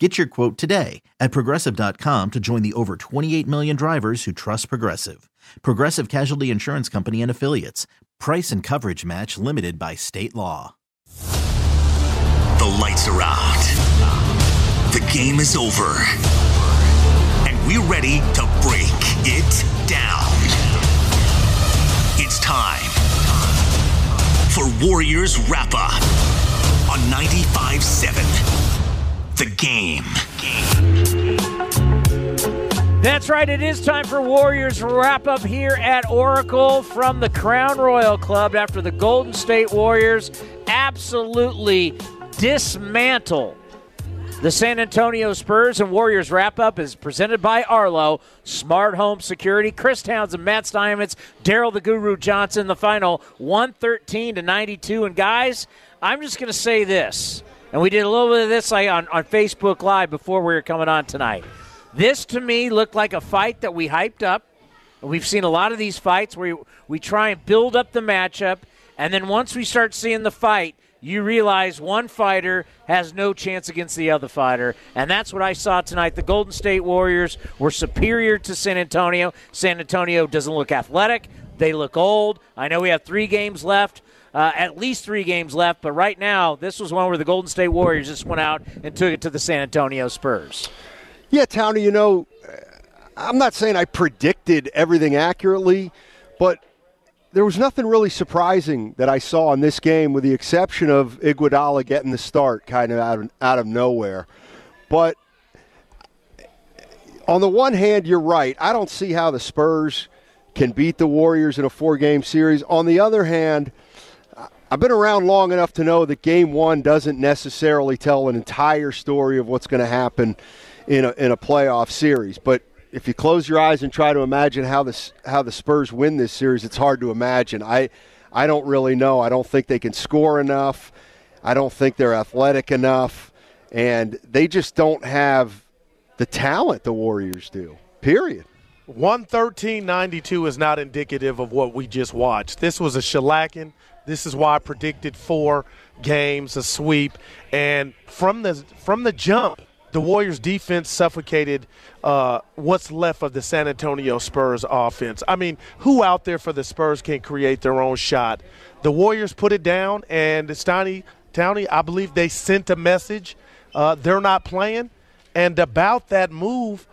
Get your quote today at progressive.com to join the over 28 million drivers who trust Progressive. Progressive Casualty Insurance Company and Affiliates. Price and coverage match limited by state law. The lights are out. The game is over. And we're ready to break it down. It's time for Warriors Wrap Up on 95.7 the game. That's right. It is time for Warriors wrap up here at Oracle from the Crown Royal Club after the Golden State Warriors absolutely dismantle the San Antonio Spurs and Warriors wrap up is presented by Arlo, Smart Home Security, Chris Townsend, Matt Steinmetz, Daryl the Guru Johnson. The final 113 to 92. And guys, I'm just going to say this. And we did a little bit of this on, on Facebook Live before we were coming on tonight. This to me looked like a fight that we hyped up. We've seen a lot of these fights where we try and build up the matchup, and then once we start seeing the fight, you realize one fighter has no chance against the other fighter. And that's what I saw tonight. The Golden State Warriors were superior to San Antonio. San Antonio doesn't look athletic, they look old. I know we have three games left uh, at least three games left. But right now, this was one where the Golden State Warriors just went out and took it to the San Antonio Spurs. Yeah, Townie, you know, I'm not saying I predicted everything accurately, but there was nothing really surprising that I saw in this game, with the exception of Iguodala getting the start kind of out of, out of nowhere. But on the one hand, you're right. I don't see how the Spurs can beat the Warriors in a four game series. On the other hand, I've been around long enough to know that game one doesn't necessarily tell an entire story of what's going to happen in a, in a playoff series. But if you close your eyes and try to imagine how this how the Spurs win this series, it's hard to imagine. I I don't really know. I don't think they can score enough. I don't think they're athletic enough, and they just don't have the talent the Warriors do. Period. 113.92 is not indicative of what we just watched. This was a shellacking this is why I predicted four games, a sweep, and from the from the jump, the Warriors' defense suffocated uh, what's left of the San Antonio Spurs offense. I mean, who out there for the Spurs can create their own shot? The Warriors put it down, and Steiny Townie, I believe they sent a message. Uh, they're not playing, and about that move.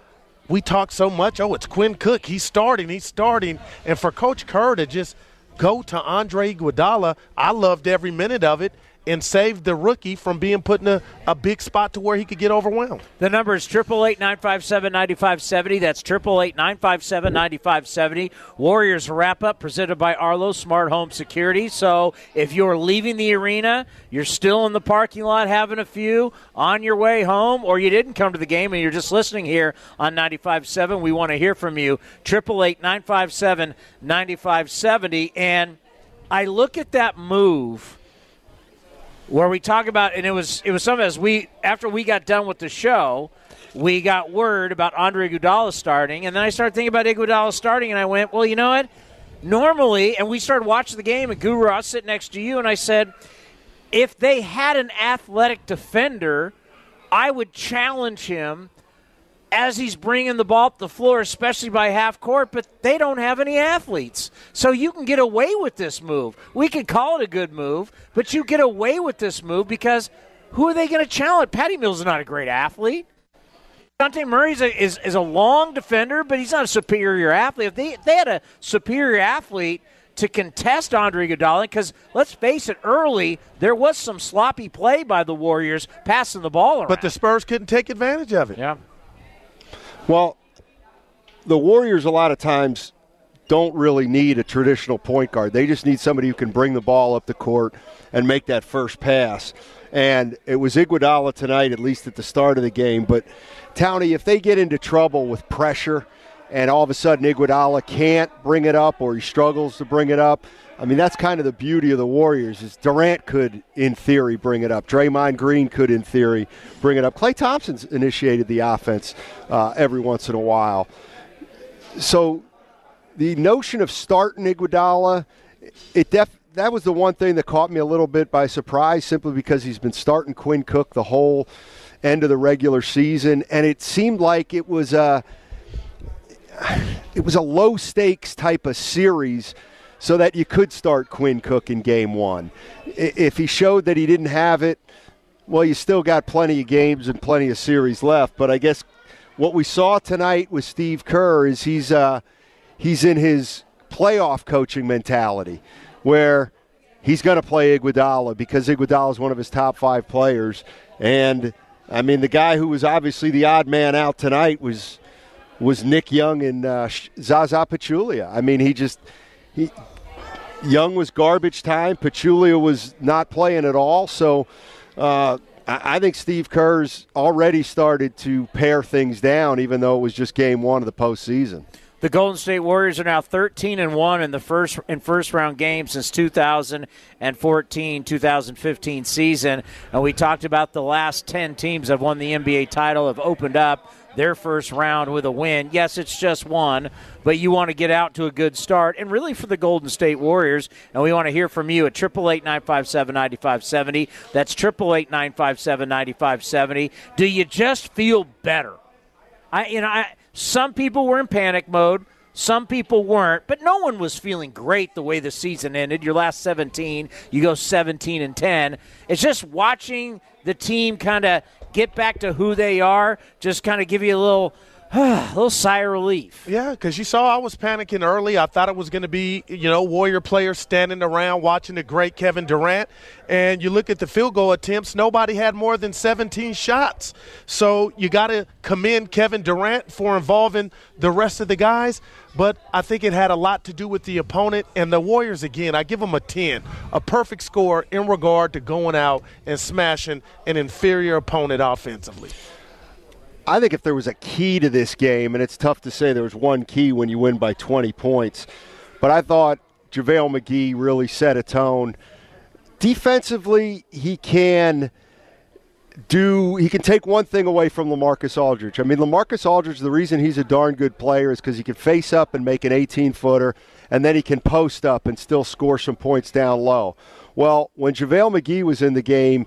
We talk so much. Oh, it's Quinn Cook. He's starting. He's starting. And for Coach Kerr to just – go to Andre Iguodala. I loved every minute of it and saved the rookie from being put in a, a big spot to where he could get overwhelmed. The number is 888 That's 888 Warriors wrap up presented by Arlo Smart Home Security. So if you're leaving the arena, you're still in the parking lot having a few on your way home, or you didn't come to the game and you're just listening here on 95.7, we want to hear from you. 888 And I look at that move – where we talk about, and it was it was something as we after we got done with the show, we got word about Andre Iguodala starting, and then I started thinking about Iguodala starting, and I went, well, you know what? Normally, and we started watching the game, and Guru, I was sitting next to you, and I said, if they had an athletic defender, I would challenge him as he's bringing the ball up the floor, especially by half court, but they don't have any athletes. So you can get away with this move. We could call it a good move, but you get away with this move because who are they going to challenge? Patty Mills is not a great athlete. Dejounte Murray is a, is, is a long defender, but he's not a superior athlete. If they, if they had a superior athlete to contest Andre Iguodala, because let's face it, early there was some sloppy play by the Warriors passing the ball around. But the Spurs couldn't take advantage of it. Yeah. Well, the Warriors a lot of times don't really need a traditional point guard. They just need somebody who can bring the ball up the court and make that first pass. And it was Iguodala tonight, at least at the start of the game. But Townie, if they get into trouble with pressure and all of a sudden Iguodala can't bring it up or he struggles to bring it up. I mean, that's kind of the beauty of the Warriors is Durant could, in theory, bring it up. Draymond Green could, in theory, bring it up. Klay Thompson's initiated the offense uh, every once in a while. So the notion of starting Iguodala, it def- that was the one thing that caught me a little bit by surprise, simply because he's been starting Quinn Cook the whole end of the regular season, and it seemed like it was a it was a low stakes type of series so that you could start Quinn Cook in game one. If he showed that he didn't have it, well, you still got plenty of games and plenty of series left. But I guess what we saw tonight with Steve Kerr is he's uh, he's in his playoff coaching mentality, where he's going to play Iguodala because Iguodala is one of his top five players, and I mean the guy who was obviously the odd man out tonight was was Nick Young and uh, Zaza Pachulia. I mean he just he Young was garbage time. Pachulia was not playing at all. So uh, I think Steve Kerr's already started to pare things down, even though it was just game one of the postseason. The Golden State Warriors are now 13 and 1 in the first in first round games since 2014-2015 season. And we talked about the last 10 teams that won the NBA title have opened up their first round with a win. Yes, it's just one, but you want to get out to a good start. And really for the Golden State Warriors, and we want to hear from you at 888-957-9570. That's 888-957-9570. Do you just feel better? I you know, I some people were in panic mode. Some people weren't, but no one was feeling great the way the season ended. Your last 17, you go 17 and 10. It's just watching the team kind of get back to who they are, just kind of give you a little a little sigh of relief. Yeah, because you saw I was panicking early. I thought it was going to be, you know, Warrior players standing around watching the great Kevin Durant. And you look at the field goal attempts, nobody had more than 17 shots. So you got to commend Kevin Durant for involving the rest of the guys. But I think it had a lot to do with the opponent and the Warriors. Again, I give them a 10, a perfect score in regard to going out and smashing an inferior opponent offensively. I think if there was a key to this game, and it's tough to say there was one key when you win by 20 points, but I thought JaVale McGee really set a tone. Defensively, he can do he can take one thing away from LaMarcus Aldridge. I mean, LaMarcus Aldridge, the reason he's a darn good player is because he can face up and make an 18 footer, and then he can post up and still score some points down low. Well, when JaVale McGee was in the game,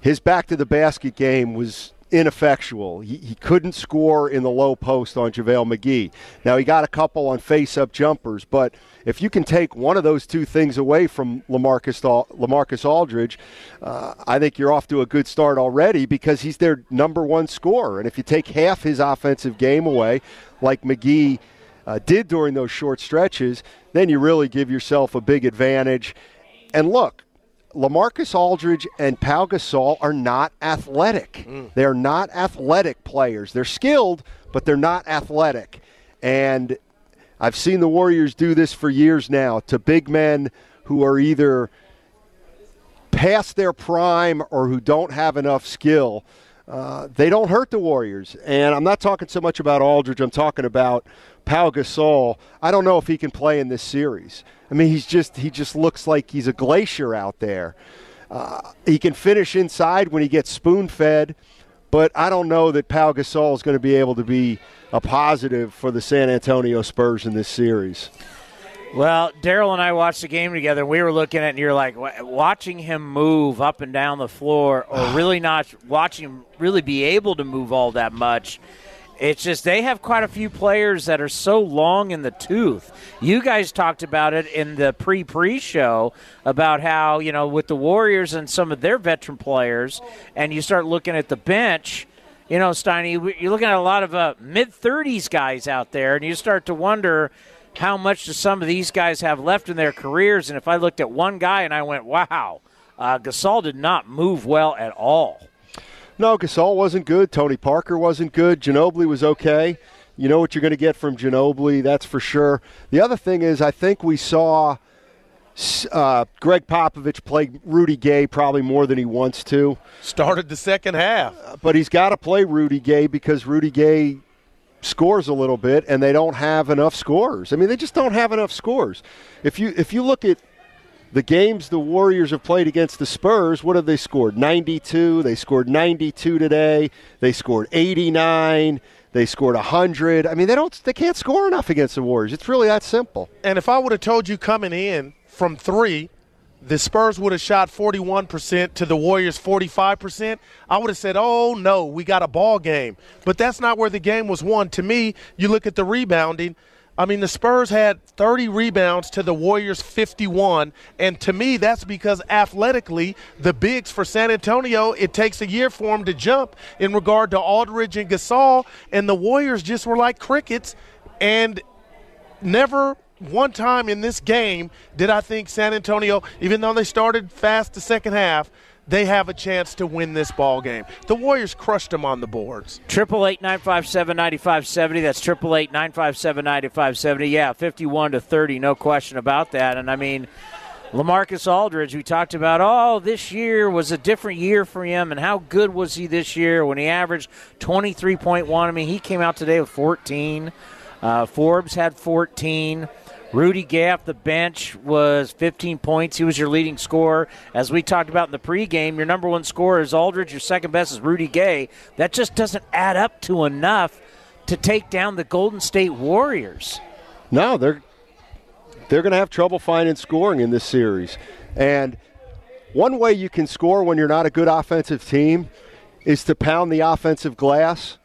his back to the basket game was ineffectual. He, he couldn't score in the low post on JaVale McGee. Now, he got a couple on face up jumpers, but if you can take one of those two things away from LaMarcus, LaMarcus Aldridge, uh, I think you're off to a good start already because he's their number one scorer. And if you take half his offensive game away, like McGee uh, did during those short stretches, then you really give yourself a big advantage. And look, LaMarcus Aldridge and Pau Gasol are not athletic. Mm. They're not athletic players. They're skilled, but they're not athletic. And I've seen the Warriors do this for years now to big men who are either past their prime or who don't have enough skill. Uh, they don't hurt the Warriors. And I'm not talking so much about Aldridge, I'm talking about Pau Gasol. I don't know if he can play in this series. I mean, he's just he just looks like he's a glacier out there. Uh, he can finish inside when he gets spoon fed, but I don't know that Pau Gasol is going to be able to be a positive for the San Antonio Spurs in this series. Well, Daryl and I watched the game together, and we were looking at it, and you're like, watching him move up and down the floor, or really not watching him really be able to move all that much it's just they have quite a few players that are so long in the tooth. You guys talked about it in the pre pre show about how, you know, with the Warriors and some of their veteran players, and you start looking at the bench, you know, Steiny, you're looking at a lot of uh, mid 30s guys out there, and you start to wonder how much do some of these guys have left in their careers. And if I looked at one guy and I went, wow, uh, Gasol did not move well at all. No, Gasol wasn't good. Tony Parker wasn't good. Ginobili was okay. You know what you're going to get from Ginobili, that's for sure. The other thing is, I think we saw uh, Gregg Popovich play Rudy Gay probably more than he wants to. Started the second half. Uh, but he's got to play Rudy Gay because Rudy Gay scores a little bit, and they don't have enough scores. I mean, they just don't have enough scores. If you if you look at the games the Warriors have played against the Spurs, what have they scored? 92. They scored 92 today. They scored 89. They scored 100. I mean, they don't they can't score enough against the Warriors. It's really that simple. And if I would have told you coming in from 3 the Spurs would have shot 41% to the Warriors 45%, I would have said, "Oh no, we got a ball game." But that's not where the game was won. To me, you look at the rebounding. I mean, the Spurs had 30 rebounds to the Warriors 51, and to me, that's because athletically, the bigs for San Antonio, it takes a year for them to jump in regard to Aldridge and Gasol, and the Warriors just were like crickets, and never one time in this game did I think San Antonio, even though they started fast the second half, they have a chance to win this ball game. The Warriors crushed them on the boards. Triple eight nine five seven ninety five seventy. That's triple eight nine five seven ninety five seventy. Yeah, fifty one to thirty, no question about that. And I mean, Lamarcus Aldridge, we talked about. Oh, this year was a different year for him, and how good was he this year when he averaged twenty three point one? I mean, he came out today with fourteen. Uh, Forbes had fourteen. Rudy Gay off the bench was 15 points. He was your leading scorer. As we talked about in the pregame, your number one scorer is Aldridge. Your second best is Rudy Gay. That just doesn't add up to enough to take down the Golden State Warriors. No, they're they're going to have trouble finding scoring in this series. And one way you can score when you're not a good offensive team is to pound the offensive glass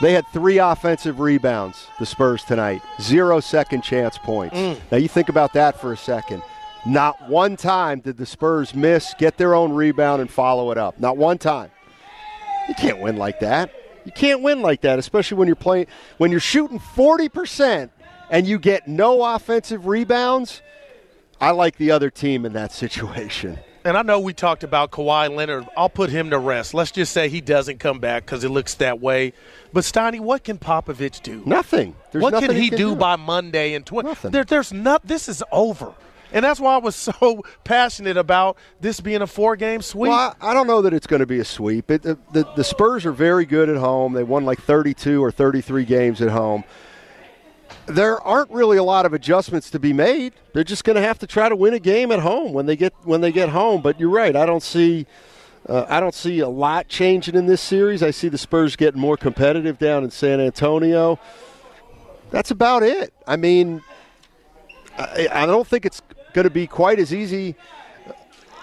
they had three offensive rebounds, the Spurs tonight, zero second chance points. Mm. Now, you think about that for a second. Not one time did the Spurs miss, get their own rebound, and follow it up. Not one time. You can't win like that. You can't win like that, especially when you're playing when you're shooting 40% and you get no offensive rebounds. I like the other team in that situation and I know we talked about Kawhi Leonard. I'll put him to rest. Let's just say he doesn't come back because it looks that way. But Steiny, what can Popovich do? Nothing. There's what nothing can he, he can do, do, by Monday and twenty? Nothing. There, there's not. This is over. And that's why I was so passionate about this being a four-game sweep. Well, I, I don't know that it's going to be a sweep. It, the, the, the Spurs are very good at home. They won like 32 or 33 games at home there aren't really a lot of adjustments to be made. They're just going to have to try to win a game at home when they get when they get home. But you're right. I don't see uh, I don't see a lot changing in this series. I see the Spurs getting more competitive down in San Antonio. That's about it. I mean, I, I don't think it's going to be quite as easy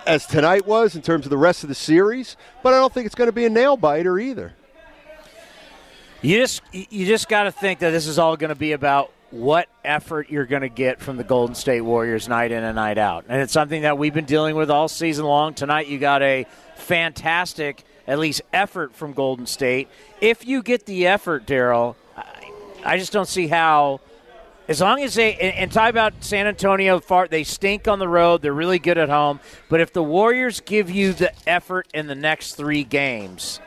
as tonight was in terms of the rest of the series, but I don't think it's going to be a nail biter either. You just you just got to think that this is all going to be about what effort you're going to get from the Golden State Warriors night in and night out. And it's something that we've been dealing with all season long. Tonight you got a fantastic at least effort from Golden State. If you get the effort, Daryl, I, just don't see how as long as they and, and talk about San Antonio far they stink on the road, they're really good at home. But if the Warriors give you the effort in the next three games,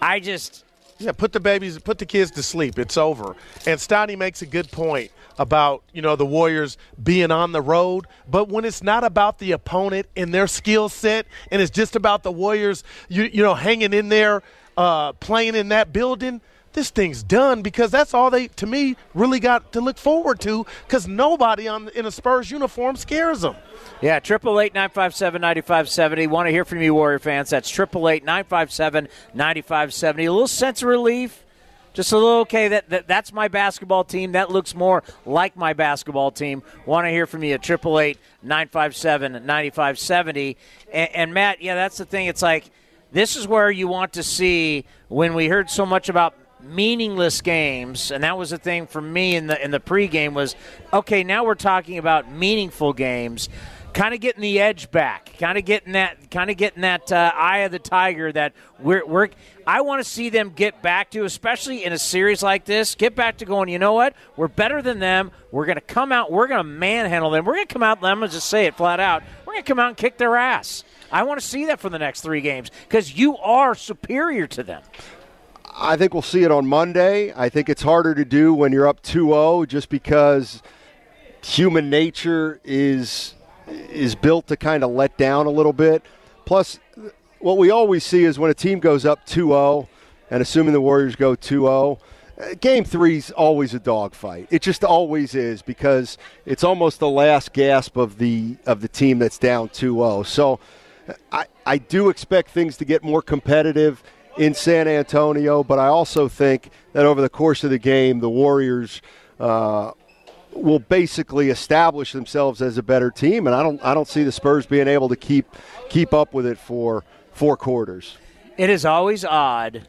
I just yeah, put the babies, put the kids to sleep. It's over. And Steiny makes a good point about you know the Warriors being on the road, but when it's not about the opponent and their skill set, and it's just about the Warriors, you you know, hanging in there, uh, playing in that building this thing's done because that's all they, to me, really got to look forward to because nobody on in a Spurs uniform scares them. Yeah, triple eight nine five seven ninety five seventy. Want to hear from you, Warrior fans? That's triple eight nine five seven ninety five seventy. A little sense of relief. Just a little okay. That, that that's my basketball team. That looks more like my basketball team. Want to hear from you at triple eight nine five seven ninety five seventy. And Matt, yeah, that's the thing. It's like this is where you want to see when we heard so much about meaningless games, and that was the thing for me in the in the pregame was okay. Now we're talking about meaningful games, kind of getting the edge back, kind of getting that, kind of getting that uh, eye of the tiger that we're we're. I want to see them get back to, especially in a series like this, get back to going. You know what? We're better than them. We're going to come out. We're going to manhandle them. We're going to come out. Going to just say it flat out. We're going to come out and kick their ass. I want to see that for the next three games because you are superior to them. I think we'll see it on Monday. I think it's harder to do when you're up 2-0 just because human nature is is built to kind of let down a little bit. Plus what we always see is when a team goes up 2-0, and assuming the Warriors go 2 0, uh, game three's always a dogfight. It just always is because it's almost the last gasp of the of the team that's down 2-0. So I, I do expect things to get more competitive in San Antonio, but I also think that over the course of the game, the Warriors uh, will basically establish themselves as a better team, and I don't I don't see the Spurs being able to keep keep up with it for four quarters. It is always odd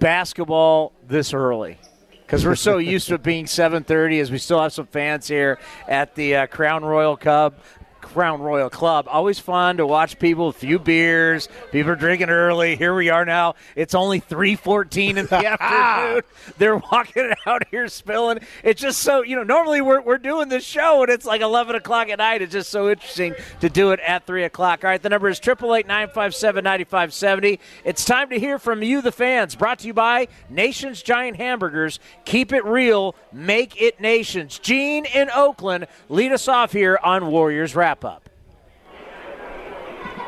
basketball this early because we're so used to it being 7.30 as we still have some fans here at the uh, crown royal cup Crown Royal Club. Always fun to watch people, a few beers, people are drinking early. Here we are now. It's only 3:14 in the afternoon. They're walking out here spilling. It's just so, you know, normally we're, we're doing this show and it's like 11 o'clock at night. It's just so interesting to do it at 3 o'clock. All right, the number is 888 It's time to hear from you, the fans. Brought to you by Nation's Giant Hamburgers. Keep it real, make it Nations. Gene in Oakland, lead us off here on Warriors Wrap wrap up.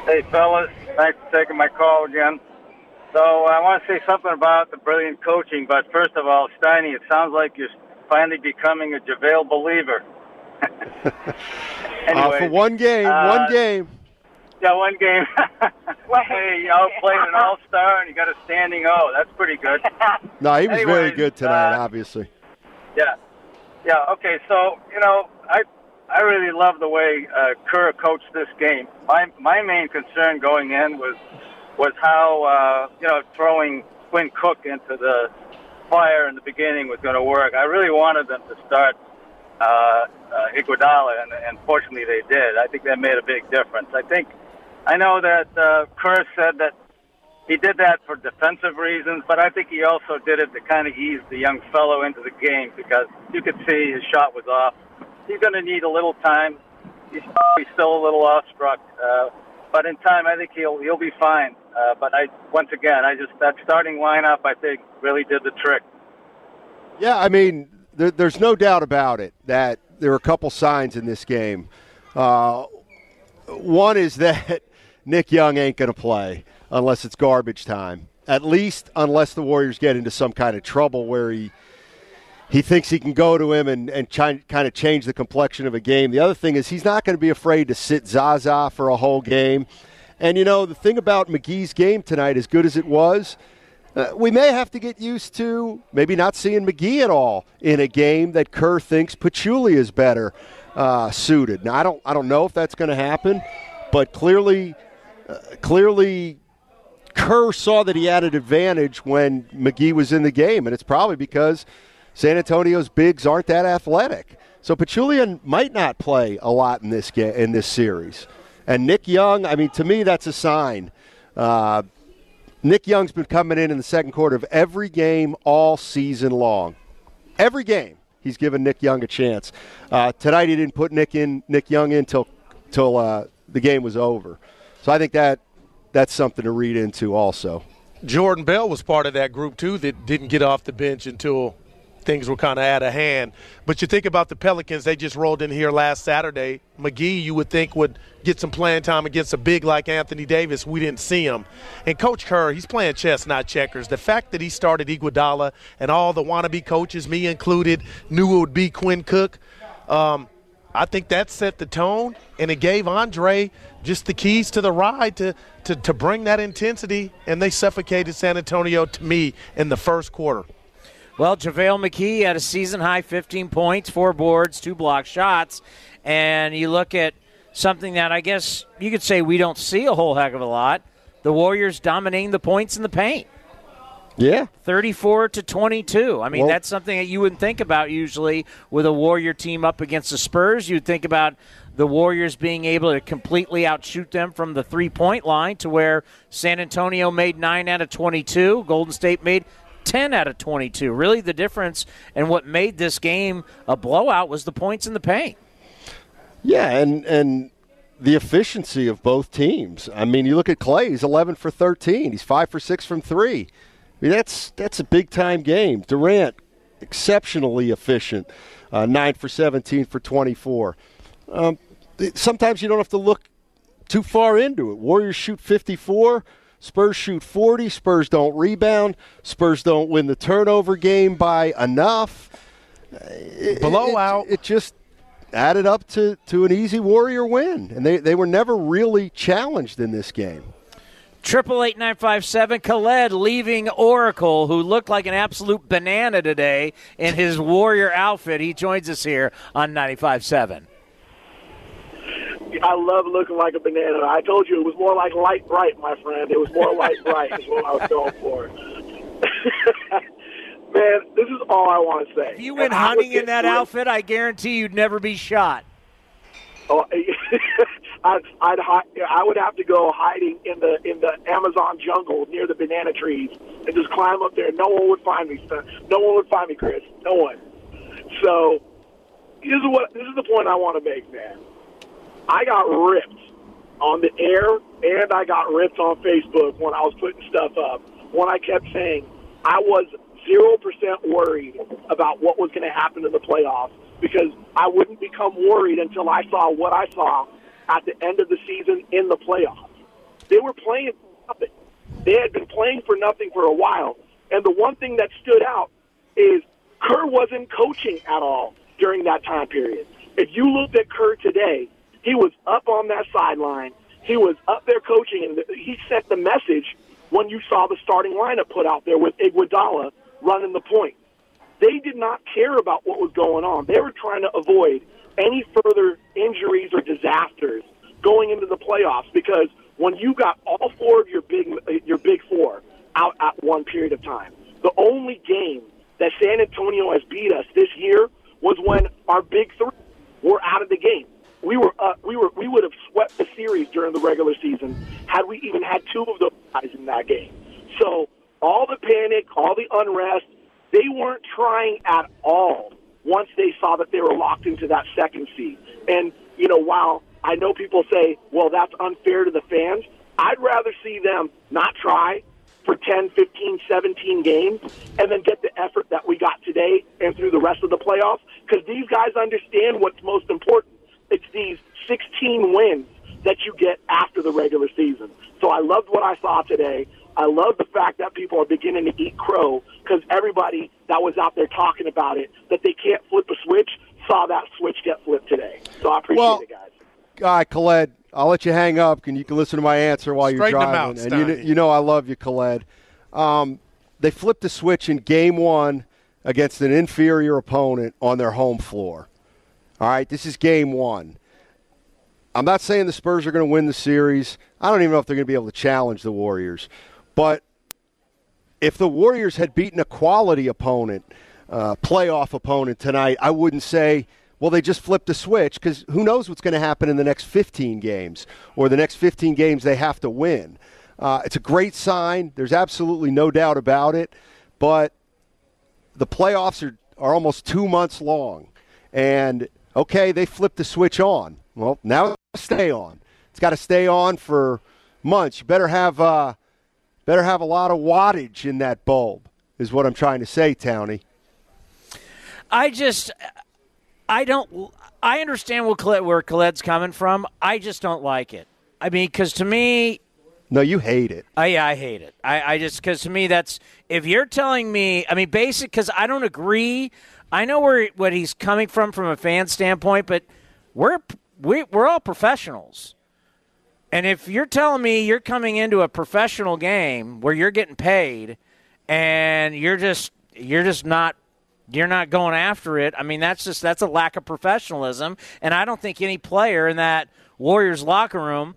Hey, fellas. Thanks for taking my call again. So I want to say something about the brilliant coaching, but first of all, Steiny, it sounds like you're finally becoming a JaVale believer. anyway, uh, for one game, uh, one game. Yeah, one game. hey, you played an All Star and you got a standing O. That's pretty good. no, he was Anyways, very good tonight, uh, obviously. Yeah, yeah. Okay, so you know, I I really love the way uh, Kerr coached this game. My my main concern going in was was how uh, you know throwing Quinn Cook into the fire in the beginning was going to work. I really wanted them to start uh, uh, Iguodala, and, and fortunately they did. I think that made a big difference. I think I know that uh, Kerr said that he did that for defensive reasons, but I think he also did it to kind of ease the young fellow into the game because you could see his shot was off he's going to need a little time. He's still a little awestruck, uh, but in time, I think he'll he'll be fine. Uh, but I once again, I just that starting lineup, I think, really did the trick. Yeah, I mean, there, there's no doubt about it that there are a couple signs in this game. Uh, one is that Nick Young ain't going to play unless it's garbage time. At least unless the Warriors get into some kind of trouble where he he thinks he can go to him and, and kind of change the complexion of a game. The other thing is he's not going to be afraid to sit Zaza for a whole game. And, you know, the thing about McGee's game tonight, as good as it was, uh, we may have to get used to maybe not seeing McGee at all in a game that Kerr thinks Pachulia is better uh, suited. Now, I don't, I don't know if that's going to happen, but clearly, uh, clearly Kerr saw that he had an advantage when McGee was in the game, and it's probably because – San Antonio's bigs aren't that athletic. So Pachulia might not play a lot in this game, in this series. And Nick Young, I mean, to me, that's a sign. Uh, Nick Young's been coming in in the second quarter of every game all season long. Every game, he's given Nick Young a chance. Uh, tonight, he didn't put Nick in Nick Young in till till uh, the game was over. So I think that that's something to read into also. Jordan Bell was part of that group too that didn't get off the bench until things were kind of out of hand. But you think about the Pelicans, they just rolled in here last Saturday. McGee, you would think, would get some playing time against a big like Anthony Davis. We didn't see him. And Coach Kerr, he's playing chess, not checkers. The fact that he started Iguodala and all the wannabe coaches, me included, knew it would be Quinn Cook. Um, I think that set the tone, and it gave Andre just the keys to the ride to, to, to bring that intensity, and they suffocated San Antonio to me in the first quarter. Well, JaVale McGee had a season high 15 points, four boards, two block shots. And you look at something that I guess you could say we don't see a whole heck of a lot the Warriors dominating the points in the paint. Yeah. 34 to 22. I mean, well, that's something that you wouldn't think about usually with a Warrior team up against the Spurs. You'd think about the Warriors being able to completely outshoot them from the three point line to where San Antonio made 9 out of 22, Golden State made 10 out of 22. Really, the difference and what made this game a blowout was the points in the paint. Yeah, and and the efficiency of both teams. I mean, you look at Klay; he's 11 for 13. He's five for six from three. I mean, that's that's a big time game. Durant, exceptionally efficient, uh, nine for 17 for 24. Um, sometimes you don't have to look too far into it. Warriors shoot 54 Spurs shoot 40, Spurs don't rebound, Spurs don't win the turnover game by enough. Uh, it, Blowout. It, it, just added up to, to an easy Warrior win, and they, they were never really challenged in this game. Triple eight nine five seven. Khaled leaving Oracle, who looked like an absolute banana today in his Warrior outfit. He joins us here on 95.7. I love looking like a banana. I told you it was more like light bright, my friend. It was more light bright is what I was going for. Man, this is all I want to say. If you went hunting in that outfit, I guarantee you'd never be shot. Oh, I'd, I'd I would have to go hiding in the in the Amazon jungle near the banana trees and just climb up there. No one would find me. No one would find me, Chris. No one. So, this is what this is the point I want to make, man. I got ripped on the air and I got ripped on Facebook when I was putting stuff up. When I kept saying I was 0% worried about what was going to happen in the playoffs because I wouldn't become worried until I saw what I saw at the end of the season in the playoffs. They were playing for nothing. They had been playing for nothing for a while. And the one thing that stood out is Kerr wasn't coaching at all during that time period. If you looked at Kerr today, he was up on that sideline. He was up there coaching, and he sent the message when you saw the starting lineup put out there with Iguodala running the point. They did not care about what was going on. They were trying to avoid any further injuries or disasters going into the playoffs because when you got all four of your big your big four out at one period of time, the only game that San Antonio has beat us this year was when our big three were out of the game we were uh, we were we would have swept the series during the regular season had we even had two of those guys in that game. So all the panic, all the unrest, they weren't trying at all once they saw that they were locked into that second seed. And you know, while I know people say, "Well, that's unfair to the fans," I'd rather see them not try for 10, 15, 17 games and then get the effort that we got today and through the rest of the playoffs because these guys understand what's most important it's these 16 wins that you get after the regular season. So I loved what I saw today. I love the fact that people are beginning to eat crow because everybody that was out there talking about it, that they can't flip a switch, saw that switch get flipped today. So I appreciate well, it, guys. Guy, Khaled, I'll let you hang up and you can listen to my answer while Straighten you're driving. Out, and you, you, know I love you, Khaled. Um, they flipped the switch in game one against an inferior opponent on their home floor. All right, this is game one. I'm not saying the Spurs are going to win the series. I don't even know if they're going to be able to challenge the Warriors. But if the Warriors had beaten a quality opponent, uh, playoff opponent tonight, I wouldn't say, well, they just flipped a switch because who knows what's going to happen in the next 15 games or the next 15 games they have to win. Uh, it's a great sign. There's absolutely no doubt about it. But the playoffs are, are almost two months long. And okay, they flipped the switch on. Well, now it's stay on. It's got to stay on for months. You better have uh, better have a lot of wattage in that bulb. Is what I'm trying to say, Townie. I just, I don't. I understand where, where Khaled's coming from. I just don't like it. I mean, because to me, no, you hate it. I yeah, I hate it. I, I just because to me that's if you're telling me, I mean, basic because I don't agree I know where what he's coming from from a fan standpoint, but we're we, we're all professionals. And if you're telling me you're coming into a professional game where you're getting paid and you're just you're just not you're not going after it, I mean that's just that's a lack of professionalism and I don't think any player in that Warriors locker room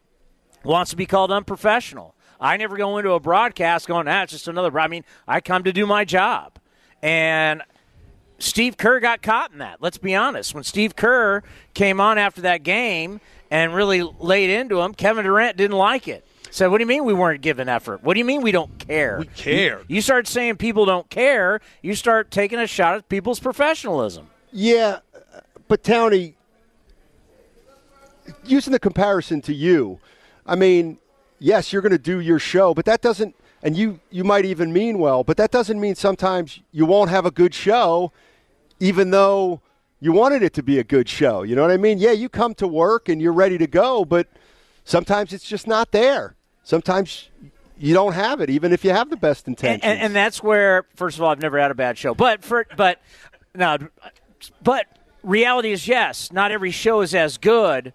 wants to be called unprofessional. I never go into a broadcast going, "Ah, it's just another." I mean, I come to do my job. And Steve Kerr got caught in that. Let's be honest. When Steve Kerr came on after that game and really laid into him, Kevin Durant didn't like it. Said, "What do you mean we weren't giving effort? What do you mean we don't care? We care." You, you start saying people don't care. You start taking a shot at people's professionalism. Yeah, but Townie, using the comparison to you, I mean, yes, you're going to do your show, but that doesn't. And you you might even mean well, but that doesn't mean sometimes you won't have a good show even though you wanted it to be a good show. You know what I mean? Yeah, you come to work and you're ready to go, but sometimes it's just not there. Sometimes you don't have it, even if you have the best and, intentions. and, and that's where, first of all, I've never had a bad show. But for but no, but reality is yes, not every show is as good.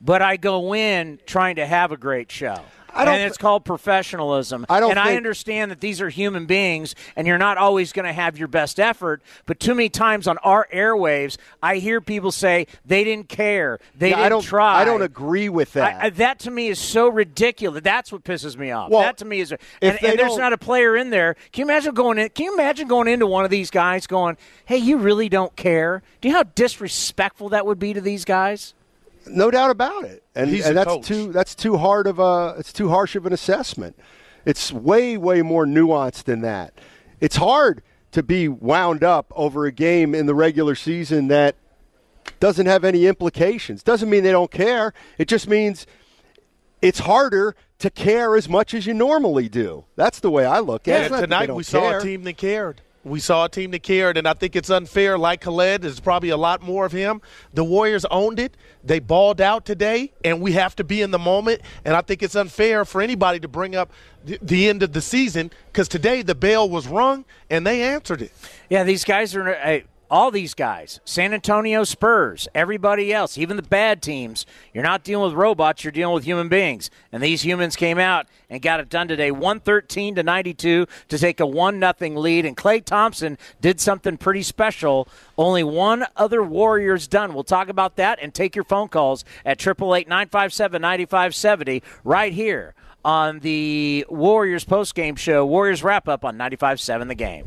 But I go in trying to have a great show. I don't and it's called professionalism. I don't and I understand that these are human beings, and you're not always going to have your best effort. But too many times on our airwaves, I hear people say they didn't care, they Yeah, didn't I don't, try. I don't agree with that. I, I, that to me is so ridiculous. That's what pisses me off. Well, that to me is, and, if and there's not a player in there. Can you imagine going in? Can you imagine going into one of these guys going, "Hey, you really don't care"? Do you know how disrespectful that would be to these guys? No doubt about it. And, He's and that's coach. too that's too hard of a it's too harsh of an assessment. It's way way more nuanced than that. It's hard to be wound up over a game in the regular season that doesn't have any implications. Doesn't mean they don't care. It just means it's harder to care as much as you normally do. That's the way I look at it. Yeah, It's not that they tonight we saw a team that cared. We saw a team that cared, and I think it's unfair. Like Khaled, there's probably a lot more of him. The Warriors owned it. They balled out today, and we have to be in the moment. And I think it's unfair for anybody to bring up the, end of the season because today the bell was rung and they answered it. Yeah, these guys are uh, all these guys. San Antonio Spurs, everybody else, even the bad teams. You're not dealing with robots. You're dealing with human beings, and these humans came out and got it done today, 113 to 92 to take a one nothing lead. And Klay Thompson did something pretty special. Only one other Warriors done. We'll talk about that and take your phone calls at 888-957-9570 right here on the Warriors postgame show. Warriors wrap up on 95.7 The Game.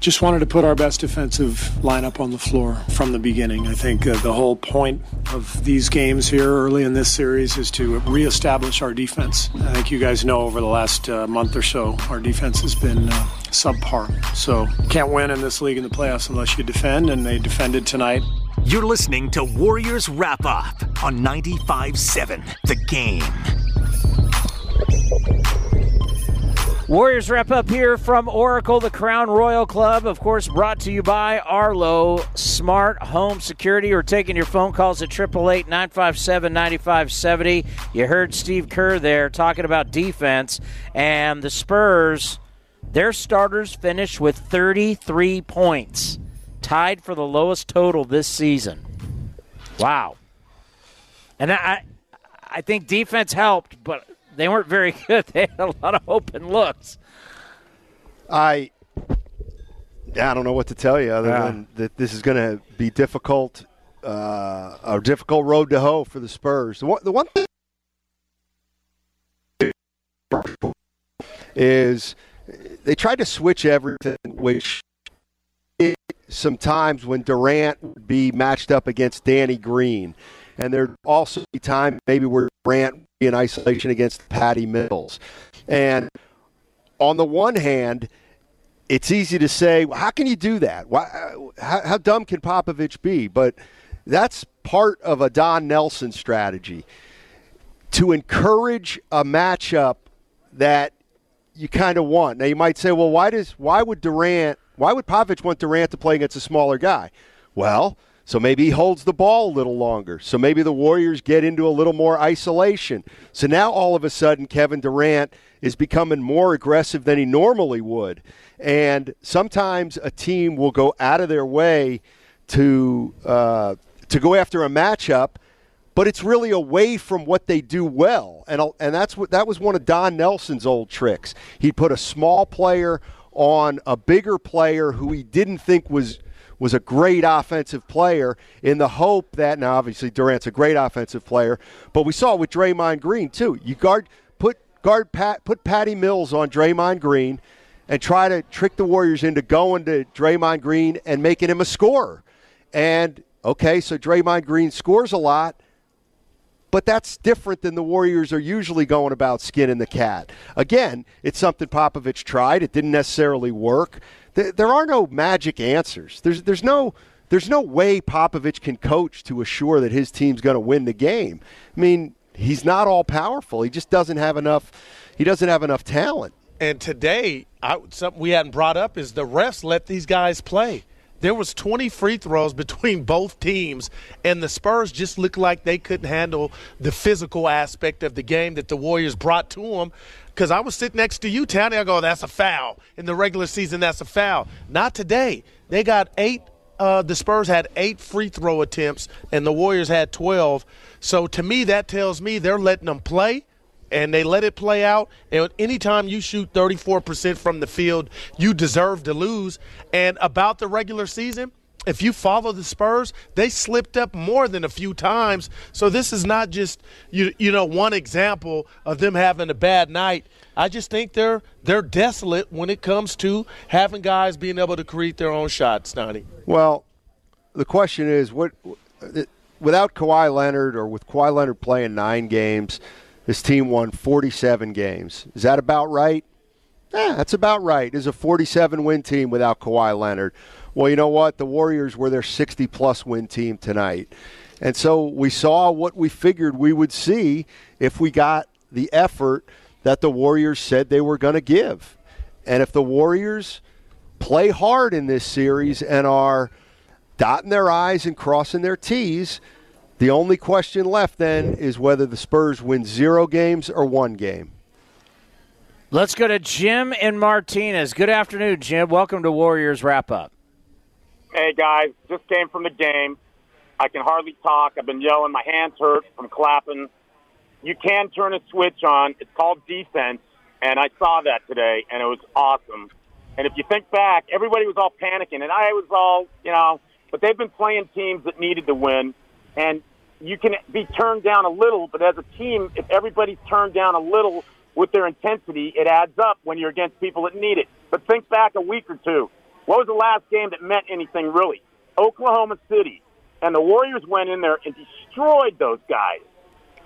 Just wanted to put our best defensive lineup on the floor from the beginning. I think uh, the whole point of these games here early in this series is to reestablish our defense. I think you guys know over the last uh, month or so, our defense has been uh, subpar. So can't win in this league in the playoffs unless you defend, and they defended tonight. You're listening to Warriors Wrap Up on 95.7 The Game. Warriors wrap up here from Oracle, the Crown Royal Club. Of course, brought to you by Arlo Smart Home Security. We're taking your phone calls at 888 957 9570. You heard Steve Kerr there talking about defense, and the Spurs, their starters finished with 33 points, tied for the lowest total this season. Wow. And I, I think defense helped, but they weren't very good. They had a lot of open looks. I I don't know what to tell you other Yeah. than that this is going to be difficult, uh, a difficult road to hoe for the Spurs. The one, the one thing is they tried to switch everything, which sometimes when Durant would be matched up against Danny Green, and there'd also be time maybe where Durant in isolation against Patty Mills, and on the one hand, it's easy to say, how can you do that? Why, how, how dumb can Popovich be? But that's part of a Don Nelson strategy to encourage a matchup that you kind of want. Now you might say, well, why does why would Durant why would Popovich want Durant to play against a smaller guy? Well, so maybe he holds the ball a little longer. So maybe the Warriors get into a little more isolation. So now all of a sudden Kevin Durant is becoming more aggressive than he normally would. And sometimes a team will go out of their way to uh, to go after a matchup but it's really away from what they do well. And and that's what that was one of Don Nelson's old tricks. He'd put a small player on a bigger player who he didn't think was was a great offensive player in the hope that now obviously Durant's a great offensive player, but we saw it with Draymond Green too. You guard put guard Pat put Patty Mills on Draymond Green and try to trick the Warriors into going to Draymond Green and making him a scorer. And okay, so Draymond Green scores a lot but that's different than the Warriors are usually going about skinning the cat. Again, it's something Popovich tried. It didn't necessarily work. There, there are no magic answers. There's there's no there's no way Popovich can coach to assure that his team's going to win the game. I mean, he's not all powerful. He just doesn't have enough. He doesn't have enough talent. And today, I, something we hadn't brought up is the refs let these guys play. There was 20 free throws between both teams, and the Spurs just looked like they couldn't handle the physical aspect of the game that the Warriors brought to them. Because I was sitting next to you, Tony. I go, that's a foul. In the regular season, that's a foul. Not today. They got eight. Uh, the Spurs had eight free throw attempts, and the Warriors had 12. So to me, that tells me they're letting them play and they let it play out. And anytime you shoot 34% from the field, you deserve to lose. And about the regular season, if you follow the Spurs, they slipped up more than a few times. So this is not just you you know one example of them having a bad night. I just think they're they're desolate when it comes to having guys being able to create their own shots, Donnie. Well, the question is what without Kawhi Leonard or with Kawhi Leonard playing nine games – this team won 47 games. Is that about right? Yeah, that's about right. Is a 47 win team without Kawhi Leonard. Well, you know what? The Warriors were their 60 plus win team tonight. And so we saw what we figured we would see if we got the effort that the Warriors said they were going to give. And if the Warriors play hard in this series and are dotting their I's and crossing their T's, the only question left then is whether the Spurs win zero games or one game. Let's go to Jim and Martinez. Good afternoon, Jim. Welcome to Warriors Wrap Up. Hey, guys. Just came from the game. I can hardly talk. I've been yelling. My hands hurt from clapping. You can turn a switch on. It's called defense, and I saw that today, and it was awesome. And if you think back, everybody was all panicking, and I was all, you know, but they've been playing teams that needed to win. And you can be turned down a little, but as a team, if everybody's turned down a little with their intensity, it adds up when you're against people that need it. But think back a week or two. What was the last game that meant anything really? Oklahoma City. And the Warriors went in there and destroyed those guys.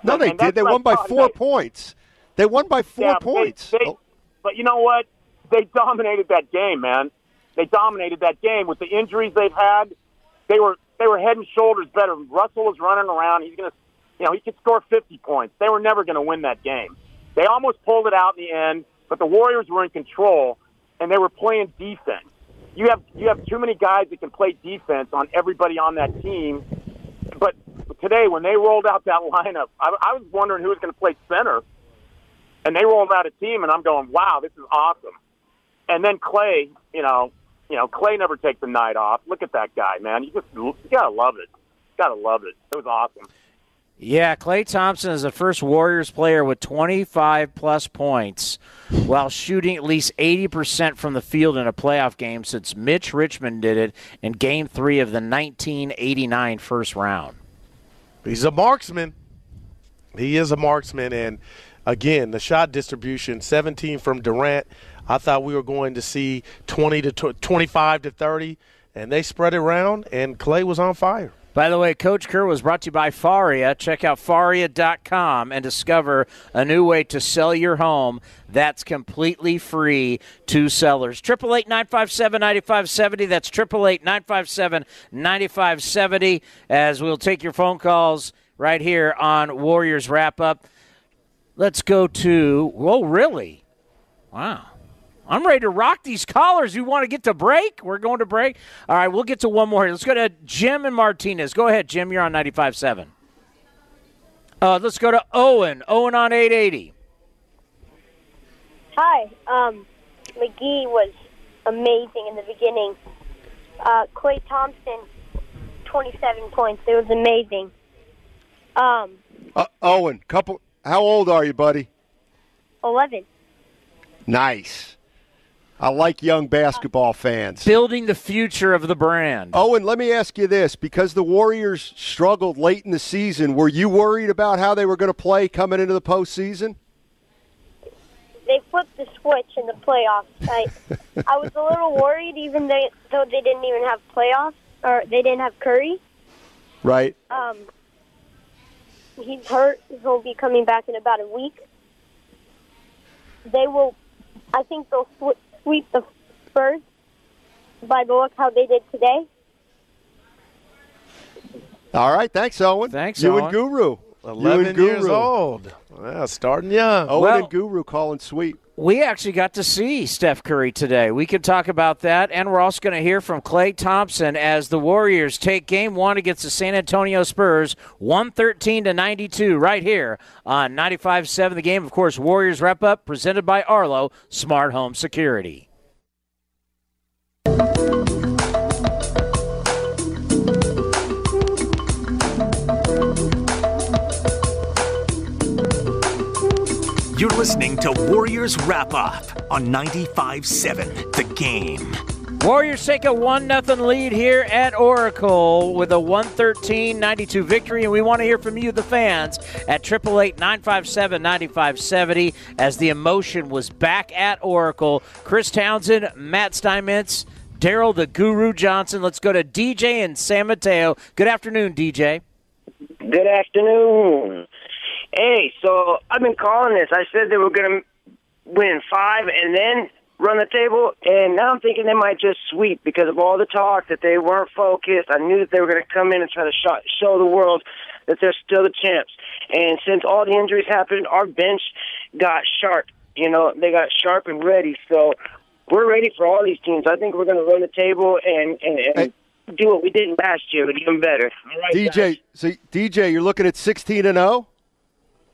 No, they did. They won by four points. They won by four yeah, points. They, they, oh. But you know what? They dominated that game, man. They dominated that game with the injuries they've had. They were they were head and shoulders better. Russell was running around. He's going to, you know, he could score 50 points. They were never going to win that game. They almost pulled it out in the end, but the Warriors were in control and they were playing defense. You have you have too many guys that can play defense on everybody on that team. But today, when they rolled out that lineup, I, I was wondering who was going to play center, and they rolled out a team, and I'm going, "Wow, this is awesome." And then Klay, you know, you know, Klay never takes the night off. Look at that guy, man. You just you gotta love it. Gotta love it. It was awesome. Yeah, Klay Thompson is the first Warriors player with 25 plus points while shooting at least 80% from the field in a playoff game since Mitch Richmond did it in game three of the 1989 first round. He's a marksman. He is a marksman. And again, the shot distribution 17 from Durant, I thought we were going to see 20 to 25 to 30, and they spread it around, and Klay was on fire. By the way, Coach Kerr was brought to you by Faria. Check out faria.com and discover a new way to sell your home that's completely free to sellers. 888 957 9570. That's 888 957 9570. As we'll take your phone calls right here on Warriors Wrap Up. Let's go to, oh, really? Wow. I'm ready to rock these callers. You want to get to break? We're going to break. All right, we'll get to one more. Let's go to Jim and Martinez. Go ahead, Jim. You're on 95.7. Uh, let's go to Owen. Owen on 880. Hi. Um, McGee was amazing in the beginning. Uh, Klay Thompson, 27 points. It was amazing. Um, uh, Owen, couple. How old are you, buddy? 11. Nice. I like young basketball fans. Building the future of the brand. Oh, and let me ask you this because the Warriors struggled late in the season, were you worried about how they were going to play coming into the postseason? They flipped the switch in the playoffs. I, I was a little worried, even though, though they didn't even have playoffs, or they didn't have Curry. Right. Um, he's hurt. He'll be coming back in about a week. They will, I think they'll sw- sweep the Spurs by the look how they did today. All right, thanks, Owen. Thanks, you Owen. and Guru. 11 you and Guru. years old. Well, starting young. Owen Well- and Guru calling sweep. We actually got to see Steph Curry today. We can talk about that, and we're also going to hear from Klay Thompson as the Warriors take Game One against the San Antonio Spurs, one thirteen to ninety two, right here on ninety five seven. The Game. Of course, Warriors wrap up presented by Arlo Smart Home Security. You're listening to Warriors Wrap Up on 95.7 The Game. Warriors take a 1 0 lead here at Oracle with a 113 92 victory, and we want to hear from you, the fans, at 888 957 9570 as the emotion was back at Oracle. Chris Townsend, Matt Steinmetz, Daryl the Guru Johnson. Let's go to DJ and San Mateo. Good afternoon, DJ. Good afternoon. Hey, so I've been calling this. I said they were going to win five and then run the table, and now I'm thinking they might just sweep because of all the talk that they weren't focused. I knew that they were going to come in and try to show, show the world that they're still the champs. And since all the injuries happened, our bench got sharp. You know, they got sharp and ready. So we're ready for all these teams. I think we're going to run the table and and, and do what we did last year, but even better. Right, DJ, guys. so DJ, you're looking at 16 and 0.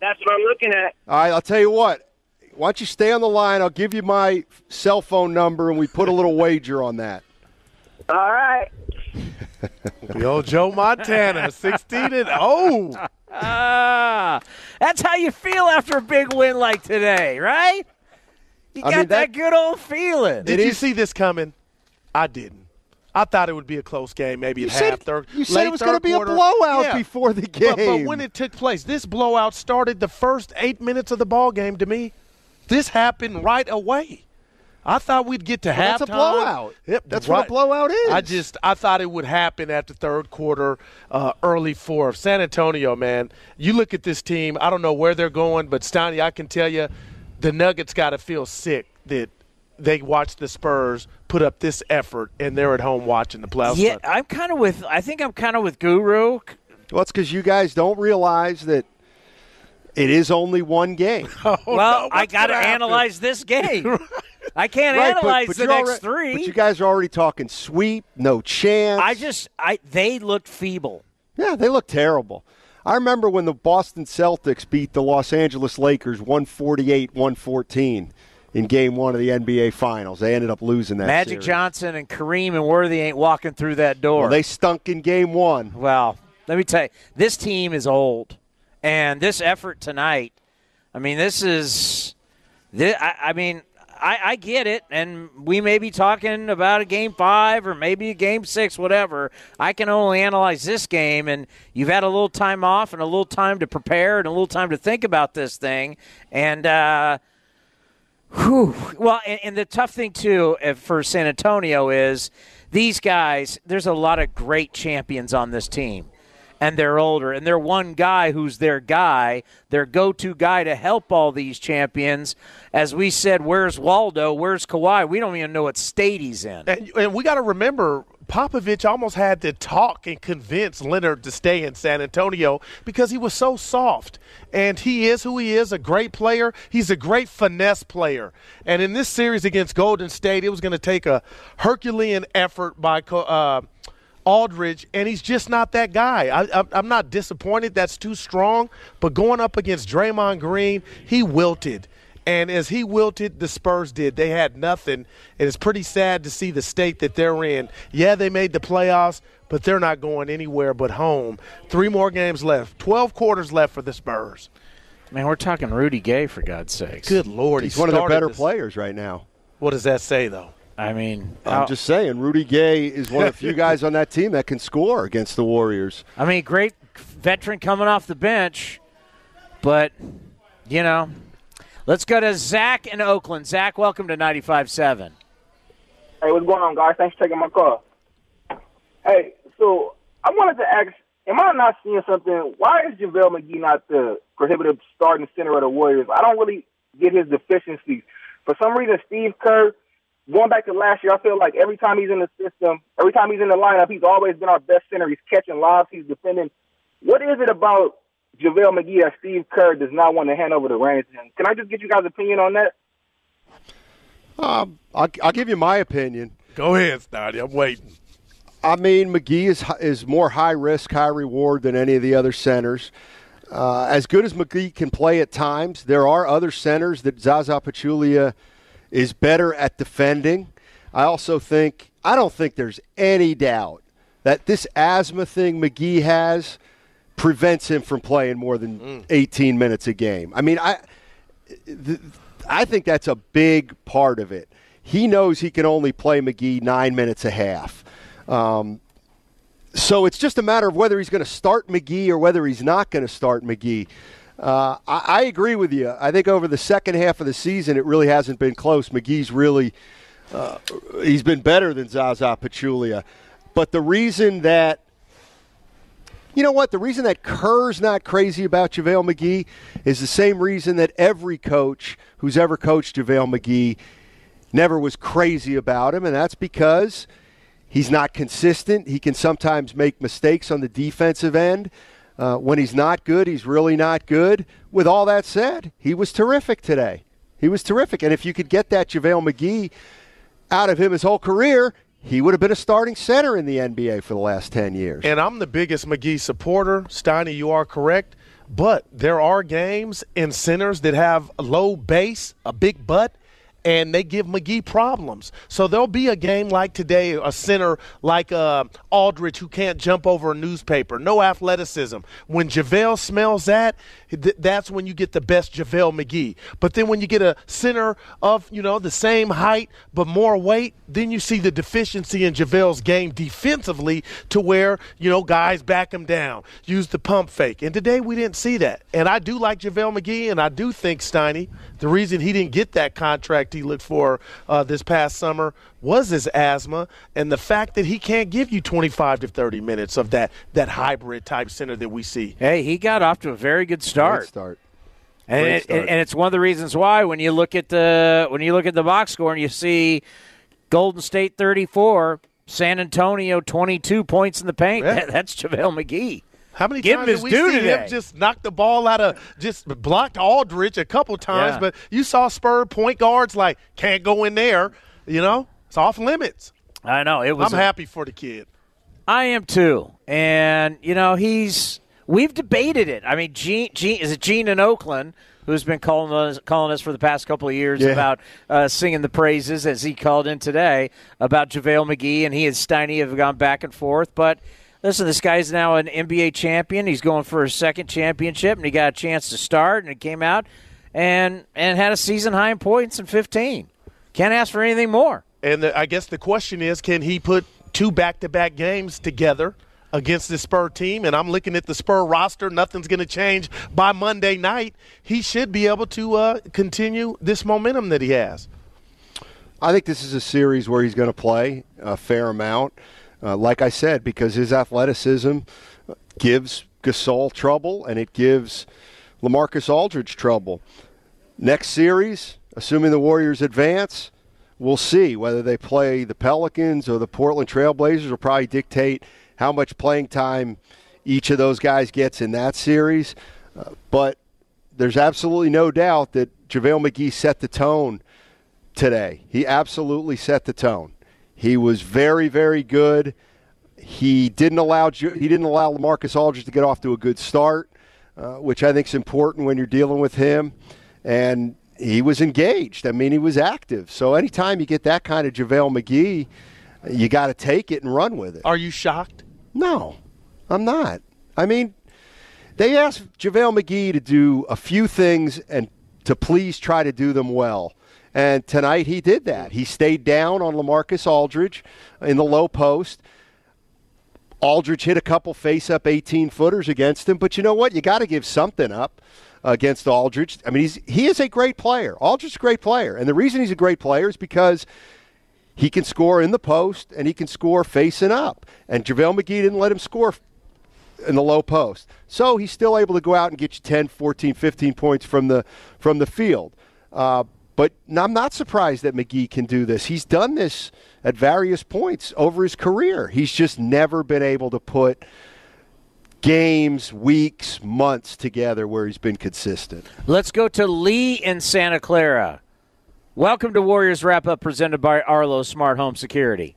That's what I'm looking at. All right, I'll tell you what. Why don't you stay on the line? I'll give you my cell phone number, and we put a little wager on that. All right. the old Joe Montana, 16 and oh. Ah, that's how you feel after a big win like today, right? You got I mean, that, that, good old feeling. Did you see this coming? I didn't. I thought it would be a close game, maybe at you half. third, you said it was going to be a blowout yeah. before the game. But, but, when it took place, this blowout started the first eight minutes of the ball game. To me, this happened right away. I thought we'd get to well, halftime. That's a blowout. Yep, that's right. what a blowout is. I just I thought it would happen at the third quarter, uh, early fourth. San Antonio, man, you look at this team. I don't know where they're going, but Steiny, I can tell you, the Nuggets got to feel sick that they watched the Spurs put up this effort and they're at home watching the playoffs. Yeah, I'm kind of with. I think I'm kind of with Guru. Well, it's because you guys don't realize that it is only one game. oh, well, no, I got to analyze this game. I can't right, analyze but, but the next already, three. But you guys are already talking sweep, no chance. I just, I they looked feeble. Yeah, they look terrible. I remember when the Boston Celtics beat the Los Angeles Lakers 148 114 in game one of the NBA Finals. They ended up losing that. Magic series. Johnson and Kareem and Worthy ain't walking through that door. Well, they stunk in game one. Well, let me tell you, this team is old, and this effort tonight. I mean, this is. This, I, I mean, I, I, get it, and we may be talking about a game five or maybe a game six, whatever. I can only analyze this game, and you've had a little time off and a little time to prepare and a little time to think about this thing. And uh, Whew. Well, and, and, the tough thing too for San Antonio is these guys. There's a lot of great champions on this team, and they're older, and they're one guy who's their guy, their go-to guy to help all these champions. As we said, where's Waldo? Where's Kawhi? We don't even know what state he's in. And, and we got to remember Popovich almost had to talk and convince Leonard to stay in San Antonio because he was so soft. And he is who he is, a great player. He's a great finesse player. And in this series against Golden State, it was going to take a Herculean effort by uh, Aldridge, and he's just not that guy. I, I'm not disappointed. That's too strong. But going up against Draymond Green, he wilted. And as he wilted, the Spurs did. They had nothing. And it's pretty sad to see the state that they're in. Yeah, they made the playoffs, but they're not going anywhere but home. Three more games left, 12 quarters left for the Spurs. Man, we're talking Rudy Gay, for God's sakes. Good Lord. He's he one of the better this. players right now. What does that say, though? I mean, I'm just saying, Rudy Gay is one of the few guys on that team that can score against the Warriors. I mean, great veteran coming off the bench, but, you know, Let's go to Zach in Oakland. Zach, welcome to 95.7. Hey, what's going on, guys? Thanks for taking my call. Hey, so I wanted to ask, am I not seeing something? Why is JaVale McGee not the prohibitive starting center of the Warriors? I don't really get his deficiencies. For some reason, Steve Kerr, going back to last year, I feel like every time he's in the system, every time he's in the lineup, he's always been our best center. He's catching lobs, he's defending. What is it about JaVale McGee as Steve Kerr does not want to hand over the reins to him. Can I just get you guys' opinion on that? Um, I'll, I'll give you my opinion. Go ahead, Snotty. I'm waiting. I mean, McGee is is more high risk, high reward than any of the other centers. Uh, as good as McGee can play at times, there are other centers that Zaza Pachulia is better at defending. I also think I don't think there's any doubt that this asthma thing McGee has prevents him from playing more than 18 minutes a game. I mean, I th- I think that's a big part of it. He knows he can only play McGee nine minutes a half. Um, so it's just a matter of whether he's going to start McGee or whether he's not going to start McGee. Uh, I, I agree with you. I think over the second half of the season, it really hasn't been close. McGee's really uh, he's been better than Zaza Pachulia. But the reason that you know what? The reason that Kerr's not crazy about JaVale McGee is the same reason that every coach who's ever coached JaVale McGee never was crazy about him, and that's because he's not consistent. He can sometimes make mistakes on the defensive end. Uh, when he's not good, he's really not good. With all that said, he was terrific today. He was terrific. And if you could get that JaVale McGee out of him his whole career, he would have been a starting center in the NBA for the last 10 years. And I'm the biggest McGee supporter. Steiny, you are correct. But there are games and centers that have a low base, a big butt, and they give McGee problems. So there'll be a game like today, a center like uh, Aldridge who can't jump over a newspaper, no athleticism. When JaVale smells that, th- that's when you get the best JaVale McGee. But then when you get a center of, you know, the same height but more weight, then you see the deficiency in JaVale's game defensively to where, you know, guys back him down, use the pump fake. And today we didn't see that. And I do like JaVale McGee, and I do think Steiny, the reason he didn't get that contract he looked for uh, this past summer was his asthma and the fact that he can't give you 25 to 30 minutes of that that hybrid type center that we see. Hey, he got off to a very good start. Great start. And, Great it, and it's one of the reasons why when you look at the when you look at the box score and you see Golden State 34, San Antonio 22 points in the paint. Yeah. That's JaVale McGee. How many Give times did we see today. him just knock the ball out of just blocked Aldridge a couple times, Yeah. but you saw Spur point guards like can't go in there. You know, it's off limits. I know it was. I'm a- happy for the kid. I am too, and you know he's. We've debated it. I mean, Gene, Gene is it Gene in Oakland who's been calling us calling us for the past couple of years Yeah. about uh, singing the praises as he called in today about JaVale McGee, and he and Steiny have gone back and forth. But listen, this guy's now an NBA champion. He's going for his second championship, and he got a chance to start, and it came out and and had a season high in points in 15. Can't ask for anything more. And the, I guess the question is, can he put two back-to-back games together against the Spur team? And I'm looking at the Spur roster. Nothing's going to change by Monday night. He should be able to uh, continue this momentum that he has. I think this is a series where he's going to play a fair amount. Uh, like I said, because his athleticism gives Gasol trouble and it gives Lamarcus Aldridge trouble. Next series, assuming the Warriors advance, we'll see whether they play the Pelicans or the Portland Trailblazers will probably dictate how much playing time each of those guys gets in that series. Uh, but there's absolutely no doubt that JaVale McGee set the tone today. He absolutely set the tone. He was very, very good. He didn't allow he didn't allow Lamarcus Aldridge to get off to a good start, uh, which I think is important when you're dealing with him. And he was engaged. I mean, he was active. So anytime you get that kind of JaVale McGee, you got to take it and run with it. Are you shocked? No, I'm not. I mean, they asked JaVale McGee to do a few things and to please try to do them well. And tonight he did that. He stayed down on Lamarcus Aldridge in the low post. Aldridge hit a couple face up 18 footers against him, but you know what? You got to give something up against Aldridge. I mean, he's he is a great player. Aldridge's a great player. And the reason he's a great player is because he can score in the post and he can score facing up. And JaVale McGee didn't let him score in the low post. So he's still able to go out and get you 10, 14, 15 points from the from the field. Uh, but I'm not surprised that McGee can do this. He's done this at various points over his career. He's just never been able to put games, weeks, months together where he's been consistent. Let's go to Lee in Santa Clara. Welcome to Warriors Wrap Up presented by Arlo Smart Home Security.